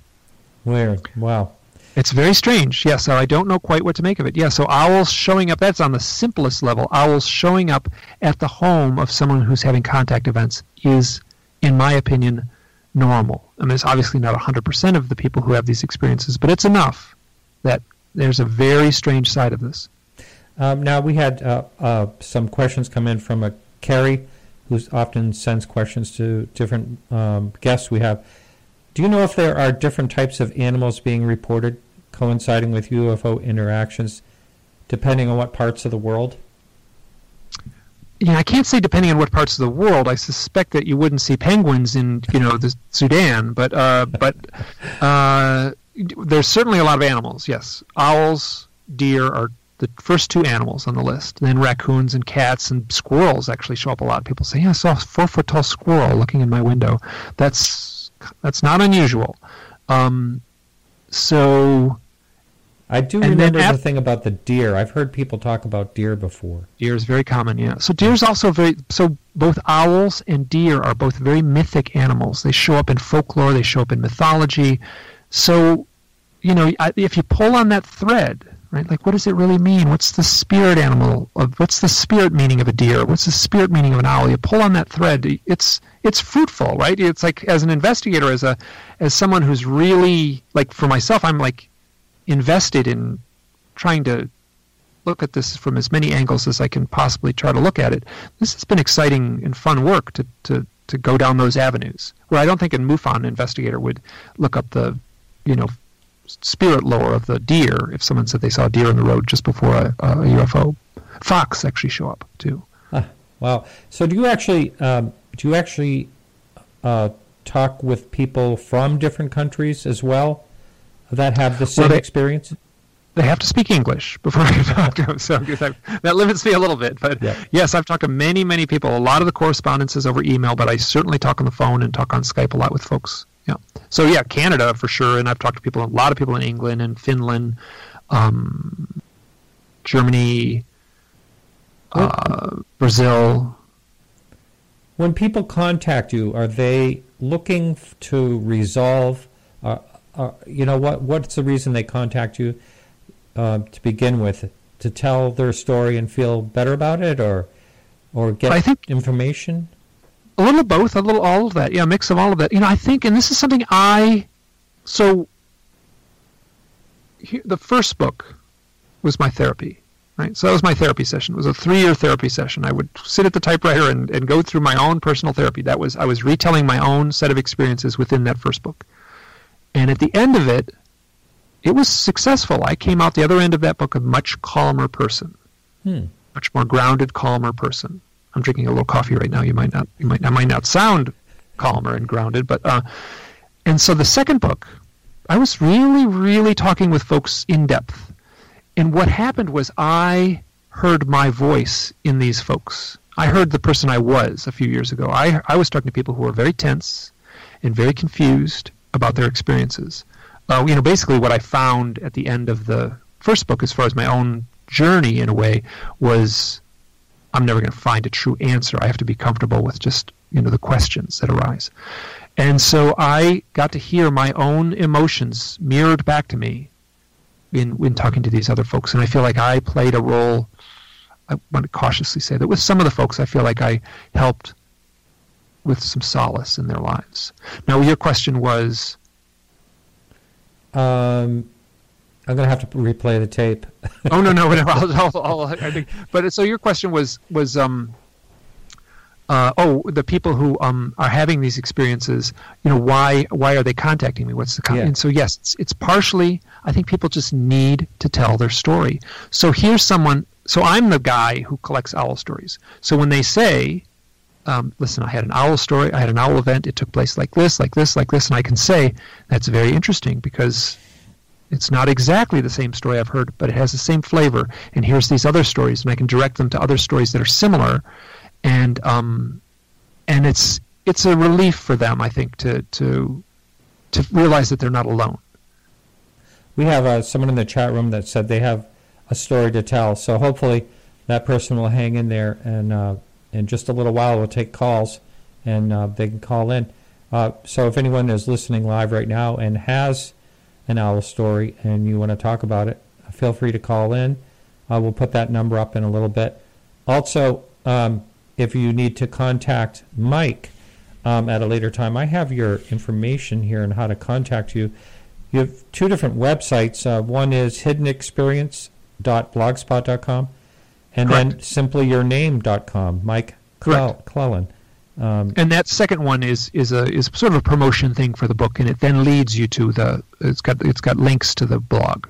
Speaker 1: Where? Wow.
Speaker 3: it's very strange. Yeah, so I don't know quite what to make of it. Yeah, so owls showing up, that's on the simplest level. Owls showing up at the home of someone who's having contact events is, in my opinion, normal. I mean, it's obviously not 100% of the people who have these experiences, but it's enough that there's a very strange side of this.
Speaker 1: Um, now we had uh, uh, some questions come in from a Carrie, who often sends questions to different um, guests we have. Do you know if there are different types of animals being reported coinciding with UFO interactions, depending on what parts of the world?
Speaker 3: Yeah, I can't say depending on what parts of the world. I suspect that you wouldn't see penguins in, you know, the Sudan, but uh, but uh, there's certainly a lot of animals. Yes, owls, deer are the first two animals on the list. Then raccoons and cats and squirrels actually show up a lot. People say, "Yeah, I saw a four foot tall squirrel looking in my window." That's that's not unusual. Um, so
Speaker 1: I do remember the thing about the deer. I've heard people talk about deer before.
Speaker 3: Deer is very common, yeah. So deer is also very so both owls and deer are both very mythic animals. They show up in folklore, they show up in mythology. So, you know, I- if you pull on that thread, right? Like what does it really mean? What's the spirit animal of what's the spirit meaning of a deer? What's the spirit meaning of an owl? You pull on that thread, it's it's fruitful, right? It's like as an investigator as a as someone who's really like for myself, I'm like invested in trying to look at this from as many angles as I can possibly try to look at it. This has been exciting and fun work to, to, to go down those avenues. Where I don't think a MUFON investigator would look up the, you know, spirit lore of the deer if someone said they saw a deer in the road just before a, a UFO. Fox actually show up too.
Speaker 1: Ah, wow. So do you actually um, do you actually uh, talk with people from different countries as well that have the same
Speaker 3: they-
Speaker 1: experience?
Speaker 3: they have to speak English before I talk to them. So that, that limits me a little bit. But
Speaker 1: Yeah.
Speaker 3: yes, I've talked to many, many people. A lot of the correspondence is over email, but I certainly talk on the phone and talk on Skype a lot with folks. Yeah. So yeah, Canada for sure, and I've talked to people, a lot of people in England and Finland, um, Germany, uh, Brazil.
Speaker 1: When people contact you, are they looking to resolve? Uh, uh, you know what? What's the reason they contact you uh, to begin with? To tell their story and feel better about it, or or get
Speaker 3: I think-
Speaker 1: information?
Speaker 3: A little of both, a little all of that. Yeah, a mix of all of that. You know, I think, and this is something I, so here, the first book was my therapy, right? So that was my therapy session. It was a three-year therapy session. I would sit at the typewriter and, and go through my own personal therapy. That was I was retelling my own set of experiences within that first book, and at the end of it, it was successful. I came out the other end of that book a much calmer person
Speaker 1: Hmm.
Speaker 3: much more grounded, calmer person. I'm drinking a little coffee right now. You might not, you might, I might not sound calmer and grounded, but uh, and so the second book, I was really, really talking with folks in depth, and what happened was I heard my voice in these folks. I heard the person I was a few years ago. I I was talking to people who were very tense and very confused about their experiences. Uh, you know, basically what I found at the end of the first book, as far as my own journey in a way, was I'm never going to find a true answer. I have to be comfortable with just you know the questions that arise. And so I got to hear my own emotions mirrored back to me in in talking to these other folks, and I feel like I played a role. I want to cautiously say that with some of the folks, I feel like I helped with some solace in their lives. Now, your question was,
Speaker 1: Um, I'm going to have to replay the tape.
Speaker 3: oh no no whatever I'll, I'll, I'll, I think but so your question was was um uh, oh the people who um are having these experiences you know why why are they contacting me what's the con-?
Speaker 1: Yeah.
Speaker 3: and so yes it's, it's partially I think people just need to tell their story so here's someone so I'm the guy who collects owl stories so when they say um, listen, I had an owl story, I had an owl event, it took place like this, like this, like this, and I can say that's very interesting because it's not exactly the same story I've heard, but it has the same flavor. And here's these other stories, and I can direct them to other stories that are similar, and um, and it's it's a relief for them, I think, to to to realize that they're not alone.
Speaker 1: We have uh, someone in the chat room that said they have a story to tell. So hopefully that person will hang in there, and uh, in just a little while we'll take calls, and uh, they can call in. Uh, so if anyone is listening live right now and has an owl story and you want to talk about it, feel free to call in. Uh, we'll put that number up in a little bit. Also, um, if you need to contact Mike um, at a later time, I have your information here on how to contact you. You have two different websites. Uh, one is hiddenexperience.blogspot.com, and then
Speaker 3: Correct.
Speaker 1: simplyyourname.com. Mike
Speaker 3: Correct.
Speaker 1: Clelland. Um,
Speaker 3: And that second one is is a is sort of a promotion thing for the book, and it then leads you to the it's got it's got links to the blog.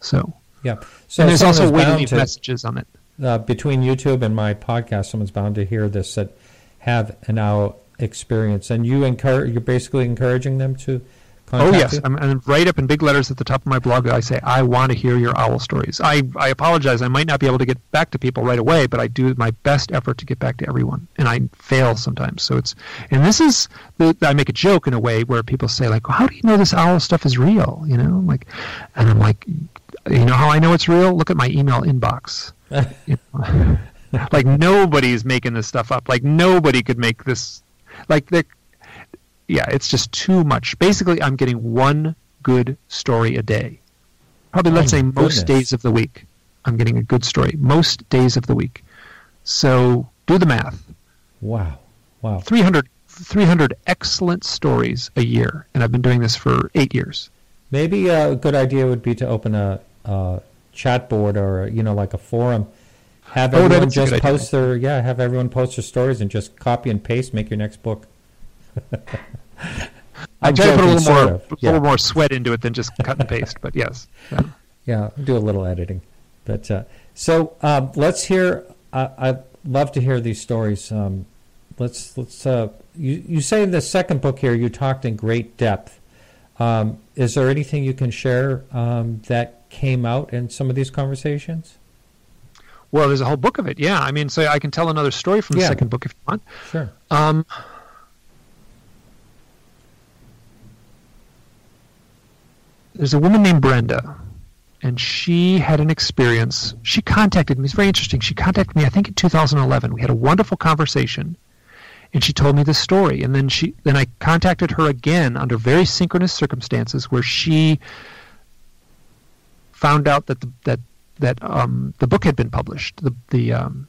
Speaker 3: So
Speaker 1: yeah. So
Speaker 3: and there's also a
Speaker 1: someone's
Speaker 3: way to
Speaker 1: to-
Speaker 3: messages on it.
Speaker 1: uh, between YouTube and my podcast, someone's bound to hear this that have an owl experience, and you encourage. You're basically encouraging them to
Speaker 3: Oh yes? I'm, and right up in big letters at the top of my blog, I say I want to hear your owl stories. I, I apologize, I might not be able to get back to people right away, but I do my best effort to get back to everyone, and I fail sometimes. So it's and this is the, I make a joke in a way where people say like, well, how do you know this owl stuff is real? You know, like, and I'm like, you know how I know it's real? Look at my email inbox. You know? like nobody's making this stuff up. Like nobody could make this. Like the yeah, it's just too much. Basically, I'm getting one good story a day. Probably, let's oh
Speaker 1: My
Speaker 3: say, most
Speaker 1: goodness.
Speaker 3: days of the week. I'm getting a good story. Most days of the week. So do the math.
Speaker 1: Wow, wow.
Speaker 3: 300, 300 excellent stories a year. And I've been doing this for eight years.
Speaker 1: Maybe a good idea would be to open a, a chat board or you know like a forum. Have
Speaker 3: Oh,
Speaker 1: everyone
Speaker 3: a
Speaker 1: just
Speaker 3: good idea.
Speaker 1: post their yeah. Have everyone post their stories and just copy and paste. Make your next book.
Speaker 3: I try to put a little more,
Speaker 1: of,
Speaker 3: a little more sweat into it than just cut and paste. But yes, yeah.
Speaker 1: Yeah, do a little editing. But uh, so um, let's hear. Uh, I'd love to hear these stories. Um, let's let's. Uh, you you say in the second book here you talked in great depth. Um, is there anything you can share um, that came out in some of these conversations?
Speaker 3: Well, there's a whole book of it. Yeah, I mean, so I can tell another story from the
Speaker 1: Yeah.
Speaker 3: second book if you want.
Speaker 1: Sure.
Speaker 3: There's a woman named Brenda, and she had an experience. She contacted me. It's very interesting. She contacted me, I think, in 2011. We had a wonderful conversation, and she told me this story. And then she, then I contacted her again under very synchronous circumstances, where she found out that the, that that um, the book had been published. The the um,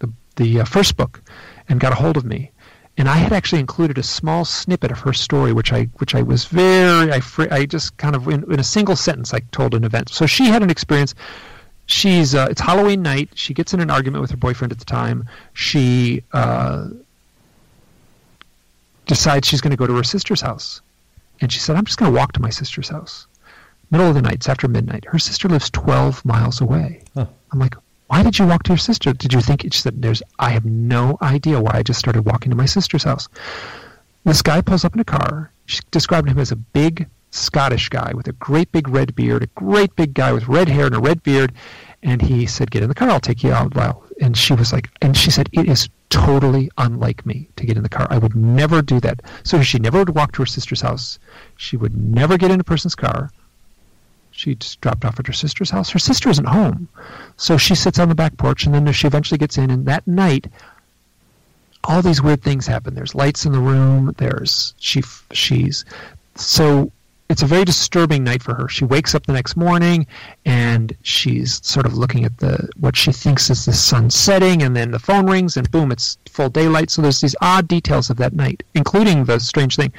Speaker 3: the, the uh, first book, and got a hold of me and I had actually included a small snippet of her story, which I which I was very I fr- I just kind of in, in a single sentence I told an event. So she had an experience. She's uh, it's Halloween night. She gets in an argument with her boyfriend at the time. She uh, decides she's going to go to her sister's house, and she said, "I'm just going to walk to my sister's house." Middle of the night, it's after midnight. Her sister lives 12 miles away.
Speaker 1: Huh.
Speaker 3: I'm like, why did you walk to your sister? Did you think she said there's I have no idea why I just started walking to my sister's house. This guy pulls up in a car. She described him as a big Scottish guy with a great big red beard, a great big guy with red hair and a red beard. And he said, Get in the car, I'll take you out. And she was like and she said, It is totally unlike me to get in the car. I would never do that. So she never would walk to her sister's house. She would never get in a person's car. She just dropped off at her sister's house. Her sister isn't home. So she sits on the back porch, and then she eventually gets in. And that night, all these weird things happen. There's lights in the room. There's she she's so it's a very disturbing night for her. She wakes up the next morning and she's sort of looking at the what she thinks is the sun setting, and then the phone rings, and boom, it's full daylight. So there's these odd details of that night, including the strange thing.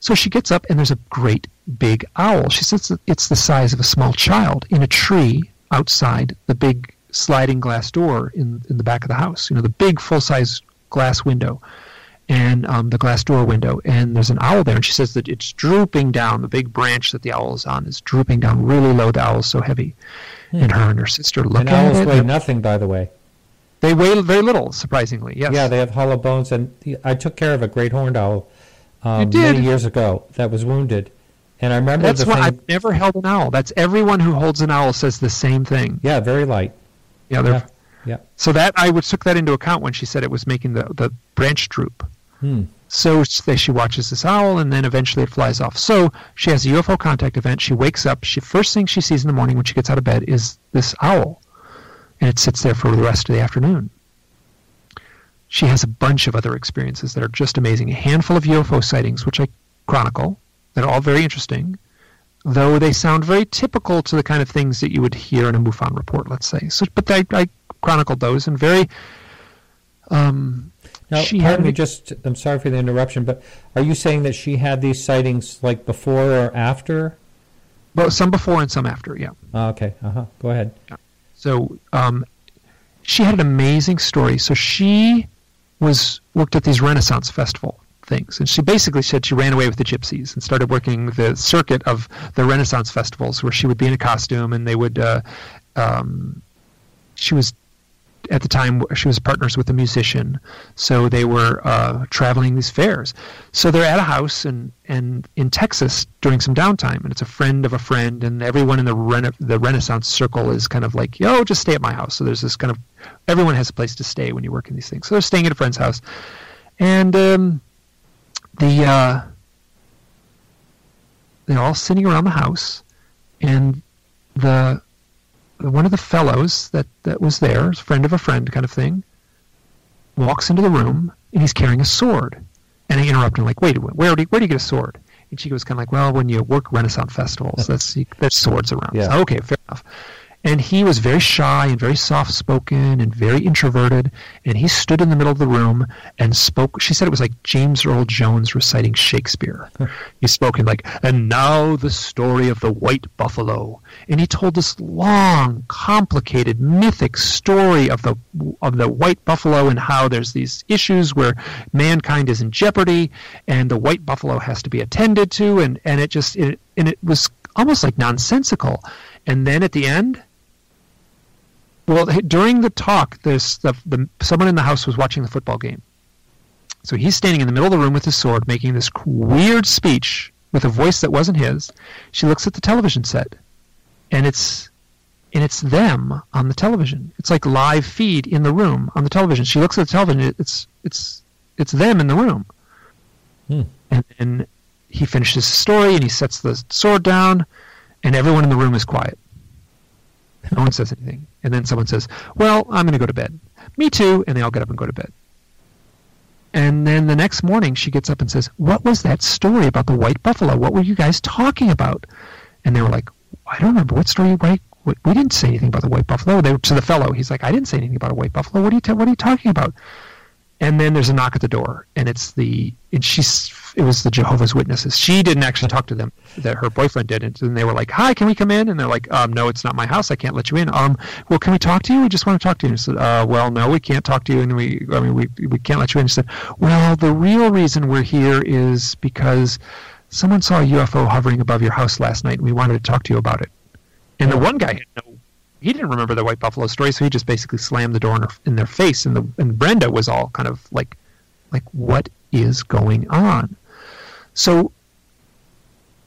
Speaker 3: So she gets up, and there's a great big owl. She says it's the size of a small child in a tree outside the big sliding glass door in, in the back of the house. You know, the big full size glass window and um, the glass door window. And there's an owl there, and she says that it's drooping down. The big branch that the owl is on is drooping down really low. The owl is so heavy. And her and her sister look
Speaker 1: And
Speaker 3: at
Speaker 1: owls
Speaker 3: it.
Speaker 1: weigh nothing, by the way.
Speaker 3: They weigh very little, surprisingly. Yes.
Speaker 1: Yeah, they have hollow bones, and I took care of a great horned owl um,
Speaker 3: You did?
Speaker 1: many years ago that was wounded, and I remember
Speaker 3: That's why
Speaker 1: thing.
Speaker 3: I've never held an owl. That's everyone who holds an owl says the same thing.
Speaker 1: Yeah, very light.
Speaker 3: Yeah, they're
Speaker 1: Yeah, yeah.
Speaker 3: So that I would took that into account when she said it was making the, the branch droop.
Speaker 1: Hmm.
Speaker 3: So she she watches this owl, and then eventually it flies off. So she has a UFO contact event. She wakes up. She first thing she sees in the morning when she gets out of bed is this owl, and it sits there for the rest of the afternoon. She has a bunch of other experiences that are just amazing. A handful of UFO sightings, which I chronicle, that are all very interesting, though they sound very typical to the kind of things that you would hear in a MUFON report, let's say. So, but I, I chronicled those and very. Um,
Speaker 1: Now,
Speaker 3: she
Speaker 1: pardon
Speaker 3: had
Speaker 1: me, just I'm sorry for the interruption, but are you saying that she had these sightings like before or after?
Speaker 3: well, some before and some after, yeah.
Speaker 1: Oh, okay, uh huh. Go ahead.
Speaker 3: So um, she had an amazing story. So she was worked at these Renaissance festival things, and she basically said she ran away with the gypsies and started working the circuit of the Renaissance festivals, where she would be in a costume and they would. Uh, um, she was at the time she was partners with a musician, so they were uh, traveling these fairs. So they're at a house and and in Texas during some downtime, and it's a friend of a friend, and everyone in the rena- the Renaissance circle is kind of like, yo, just stay at my house. So there's this kind of everyone has a place to stay when you work in these things. So they're staying at a friend's house, and um, the uh, they're all sitting around the house, and the one of the fellows that, that was there, friend of a friend kind of thing, walks into the room and he's carrying a sword. And I interrupt him like, wait, where do you, where do you get a sword? And she goes kind of like, well, when you work Renaissance festivals, that's there's swords around.
Speaker 1: Yeah.
Speaker 3: So, okay, fair enough. And he was very shy and very soft spoken and very introverted. And he stood in the middle of the room and spoke. She said it was like James Earl Jones reciting Shakespeare. he spoke in like, and now the story of the white buffalo. And he told this long, complicated, mythic story of the of the white buffalo and how there's these issues where mankind is in jeopardy and the white buffalo has to be attended to. And, and it just, it, and it was almost like nonsensical. And then at the end, well, during the talk, there's the, the someone in the house was watching the football game. So he's standing in the middle of the room with his sword, making this weird speech with a voice that wasn't his. She looks at the television set, and it's and it's them on the television. It's like live feed in the room on the television. She looks at the television. It's it's it's them in the room.
Speaker 1: Hmm.
Speaker 3: And and he finishes his story and he sets the sword down, and everyone in the room is quiet. No one says anything. And then someone says, "Well, I'm going to go to bed." Me too. And they all get up and go to bed. And then the next morning, she gets up and says, "What was that story about the white buffalo? What were you guys talking about?" And they were like, "I don't remember what story. We we didn't say anything about the white buffalo." They to the fellow. He's like, "I didn't say anything about a white buffalo. What are you? Ta- what are you talking about?" And then there's a knock at the door, and it's the and she's it was the Jehovah's Witnesses. She didn't actually talk to them; that her boyfriend did, and they were like, "Hi, can we come in?" And they're like, um, "No, it's not my house. I can't let you in." Um, well, can we talk to you? We just want to talk to you. And said, uh, "Well, no, we can't talk to you, and we I mean we we can't let you in." She said, "Well, the real reason we're here is because someone saw a UFO hovering above your house last night, and we wanted to talk to you about it." And the one guy had no he didn't remember the white buffalo story, so he just basically slammed the door in, her, in their face. And the and Brenda was all kind of like, like what is going on? So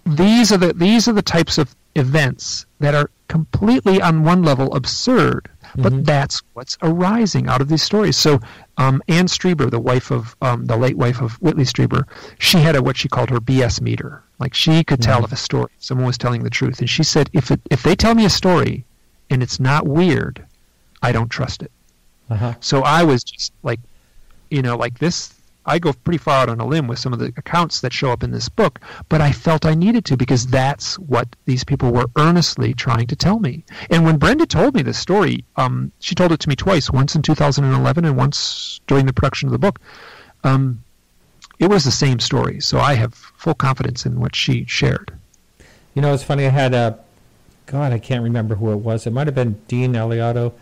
Speaker 3: these are the these are the types of events that are completely on one level absurd, but
Speaker 1: Mhm.
Speaker 3: that's what's arising out of these stories. So um, Anne Strieber, the wife of um, the late wife of Whitley Strieber, she had a what she called her BS meter. Like she could tell
Speaker 1: Mhm.
Speaker 3: if a story someone was telling the truth, and she said if it, if they tell me a story and it's not weird, I don't trust it.
Speaker 1: Uh-huh.
Speaker 3: So I was just like, you know, like this. I go pretty far out on a limb with some of the accounts that show up in this book, but I felt I needed to because that's what these people were earnestly trying to tell me. And when Brenda told me this story, um, she told it to me twice, once in 2011 and once during the production of the book. Um, it was the same story, so I have full confidence in what she shared.
Speaker 1: You know, it's funny. I had a, God, I can't remember who it was. It might have been Dean Alioto.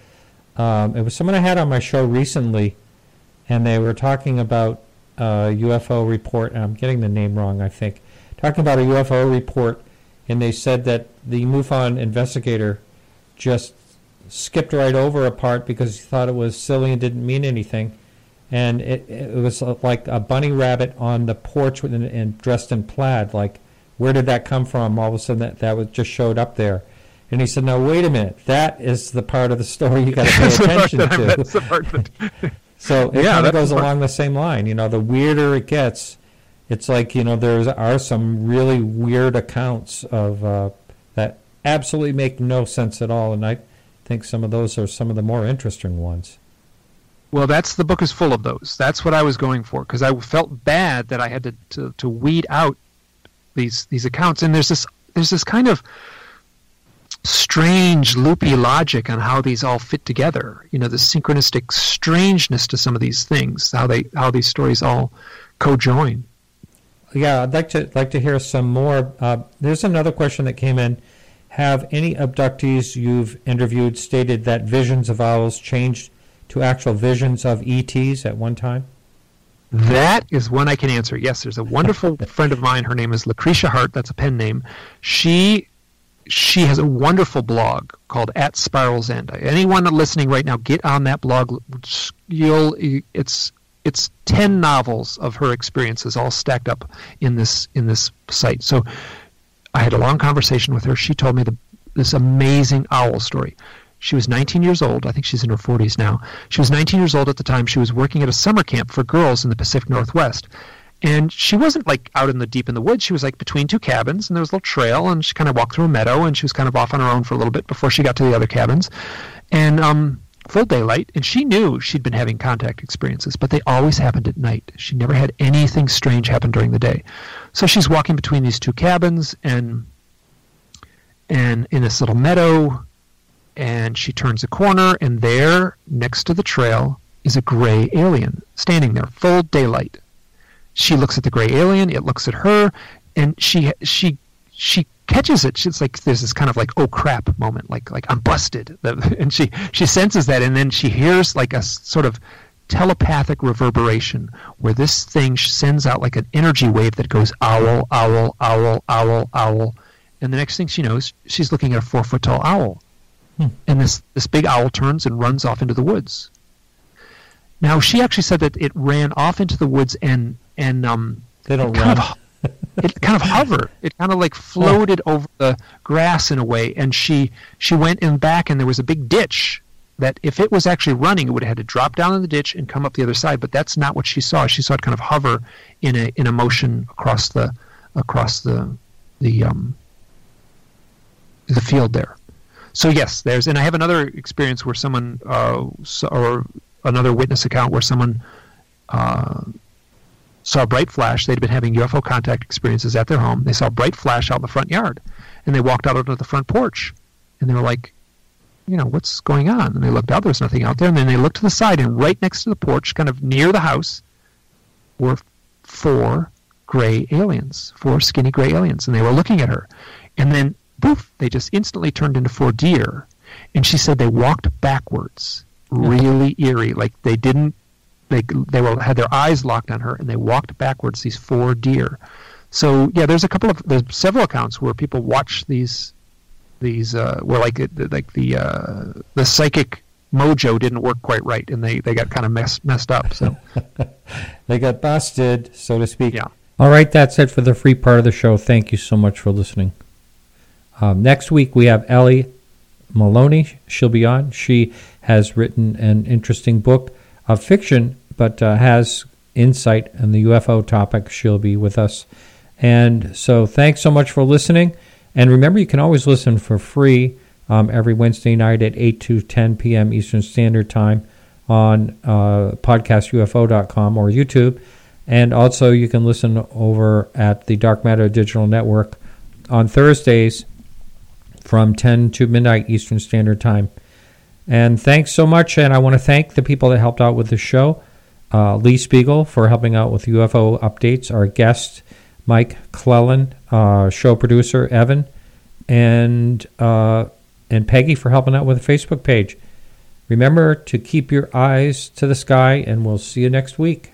Speaker 1: Um, it was someone I had on my show recently, and they were talking about a UFO report. And I'm getting the name wrong, I think. Talking about a UFO report, and they said that the MUFON investigator just skipped right over a part because he thought it was silly and didn't mean anything. And it, it was like a bunny rabbit on the porch with, and dressed in plaid. Like, where did that come from? All of a sudden, that, that was, just showed up there. And he said, "No, wait a minute. That is the part of the story you got to pay
Speaker 3: That's the part
Speaker 1: attention to."
Speaker 3: that's the part that-
Speaker 1: So it
Speaker 3: Yeah,
Speaker 1: kind of goes
Speaker 3: the
Speaker 1: along the same line. You know, the weirder it gets, it's like you know there are some really weird accounts of uh, that absolutely make no sense at all, and I think some of those are some of the more interesting ones.
Speaker 3: Well, that's the book is full of those. That's what I was going for because I felt bad that I had to, to, to weed out these these accounts. And there's this there's this kind of strange loopy logic on how these all fit together. You know, the synchronistic strangeness to some of these things, how they how these stories all co-join.
Speaker 1: Yeah, I'd like to like to hear some more. Uh, there's another question that came in. Have any abductees you've interviewed stated that visions of owls changed to actual visions of ETs at one time?
Speaker 3: That is one I can answer. Yes, there's a wonderful friend of mine. Her name is Lucretia Hart. That's a pen name. She she has a wonderful blog called At Spiral's End. Anyone listening right now, get on that blog. You'll it's it's ten novels of her experiences all stacked up in this in this site. So I had a long conversation with her. She told me the, this amazing owl story. She was 19 years old. I think she's in her 40s now. She was 19 years old at the time. She was working at a summer camp for girls in the Pacific Northwest. And she wasn't like out in the deep in the woods. She was like between two cabins, and there was a little trail, and she kind of walked through a meadow, and she was kind of off on her own for a little bit before she got to the other cabins. And um, full daylight, and she knew she'd been having contact experiences, but they always happened at night. She never had anything strange happen during the day. So she's walking between these two cabins, and and in this little meadow, and she turns a corner, and there, next to the trail, is a gray alien standing there, full daylight. She looks at the gray alien. It looks at her, and she she she catches it. She's like there's this kind of like oh crap moment, like like I'm busted, and she she senses that, and then she hears like a sort of telepathic reverberation where this thing sends out like an energy wave that goes owl, owl, owl, owl, owl, and the next thing she knows, she's looking at a four foot tall owl,
Speaker 1: Hmm.
Speaker 3: and this this big owl turns and runs off into the woods. Now she actually said that it ran off into the woods and and um
Speaker 1: They don't
Speaker 3: kind
Speaker 1: run.
Speaker 3: of it kind of hovered. It kind of like floated over the grass in a way. And she she went in back, and there was a big ditch that if it was actually running, it would have had to drop down in the ditch and come up the other side. But that's not what she saw. She saw it kind of hover in a in a motion across the across the the um the field there. So yes, there's and I have another experience where someone uh, or another witness account where someone uh, saw a bright flash. They'd been having UFO contact experiences at their home. They saw a bright flash out in the front yard, and they walked out onto the front porch, and they were like, you know, what's going on? And they looked out. There was nothing out there. And then they looked to the side, and right next to the porch, kind of near the house, were four gray aliens, four skinny gray aliens, and they were looking at her. And then, poof, they just instantly turned into four deer. And she said they walked backwards, really eerie, like they didn't. They they were had their eyes locked on her, and they walked backwards. These four deer. So yeah, there's a couple of there's several accounts where people watch these these uh, were like like the uh, the psychic mojo didn't work quite right, and they, they got kind of messed messed up. So
Speaker 1: they got busted, so to speak.
Speaker 3: Yeah.
Speaker 1: All right, that's it for the free part of the show. Thank you so much for listening. Um, next week we have Ellie Maloney. She'll be on. She has written an interesting book of fiction, but uh, has insight on the UFO topic. She'll be with us. And so, thanks so much for listening. And remember, you can always listen for free um, every Wednesday night at 8 to 10 p.m. Eastern Standard Time on uh, podcastufo.com or YouTube. And also, you can listen over at the Dark Matter Digital Network on Thursdays from 10 to midnight Eastern Standard Time. And thanks so much. And I want to thank the people that helped out with the show. Uh, Lee Speigel for helping out with UFO updates, our guest, Mike Clelland, uh, show producer Evan, and uh, and Peggy for helping out with the Facebook page. Remember to keep your eyes to the sky, and we'll see you next week.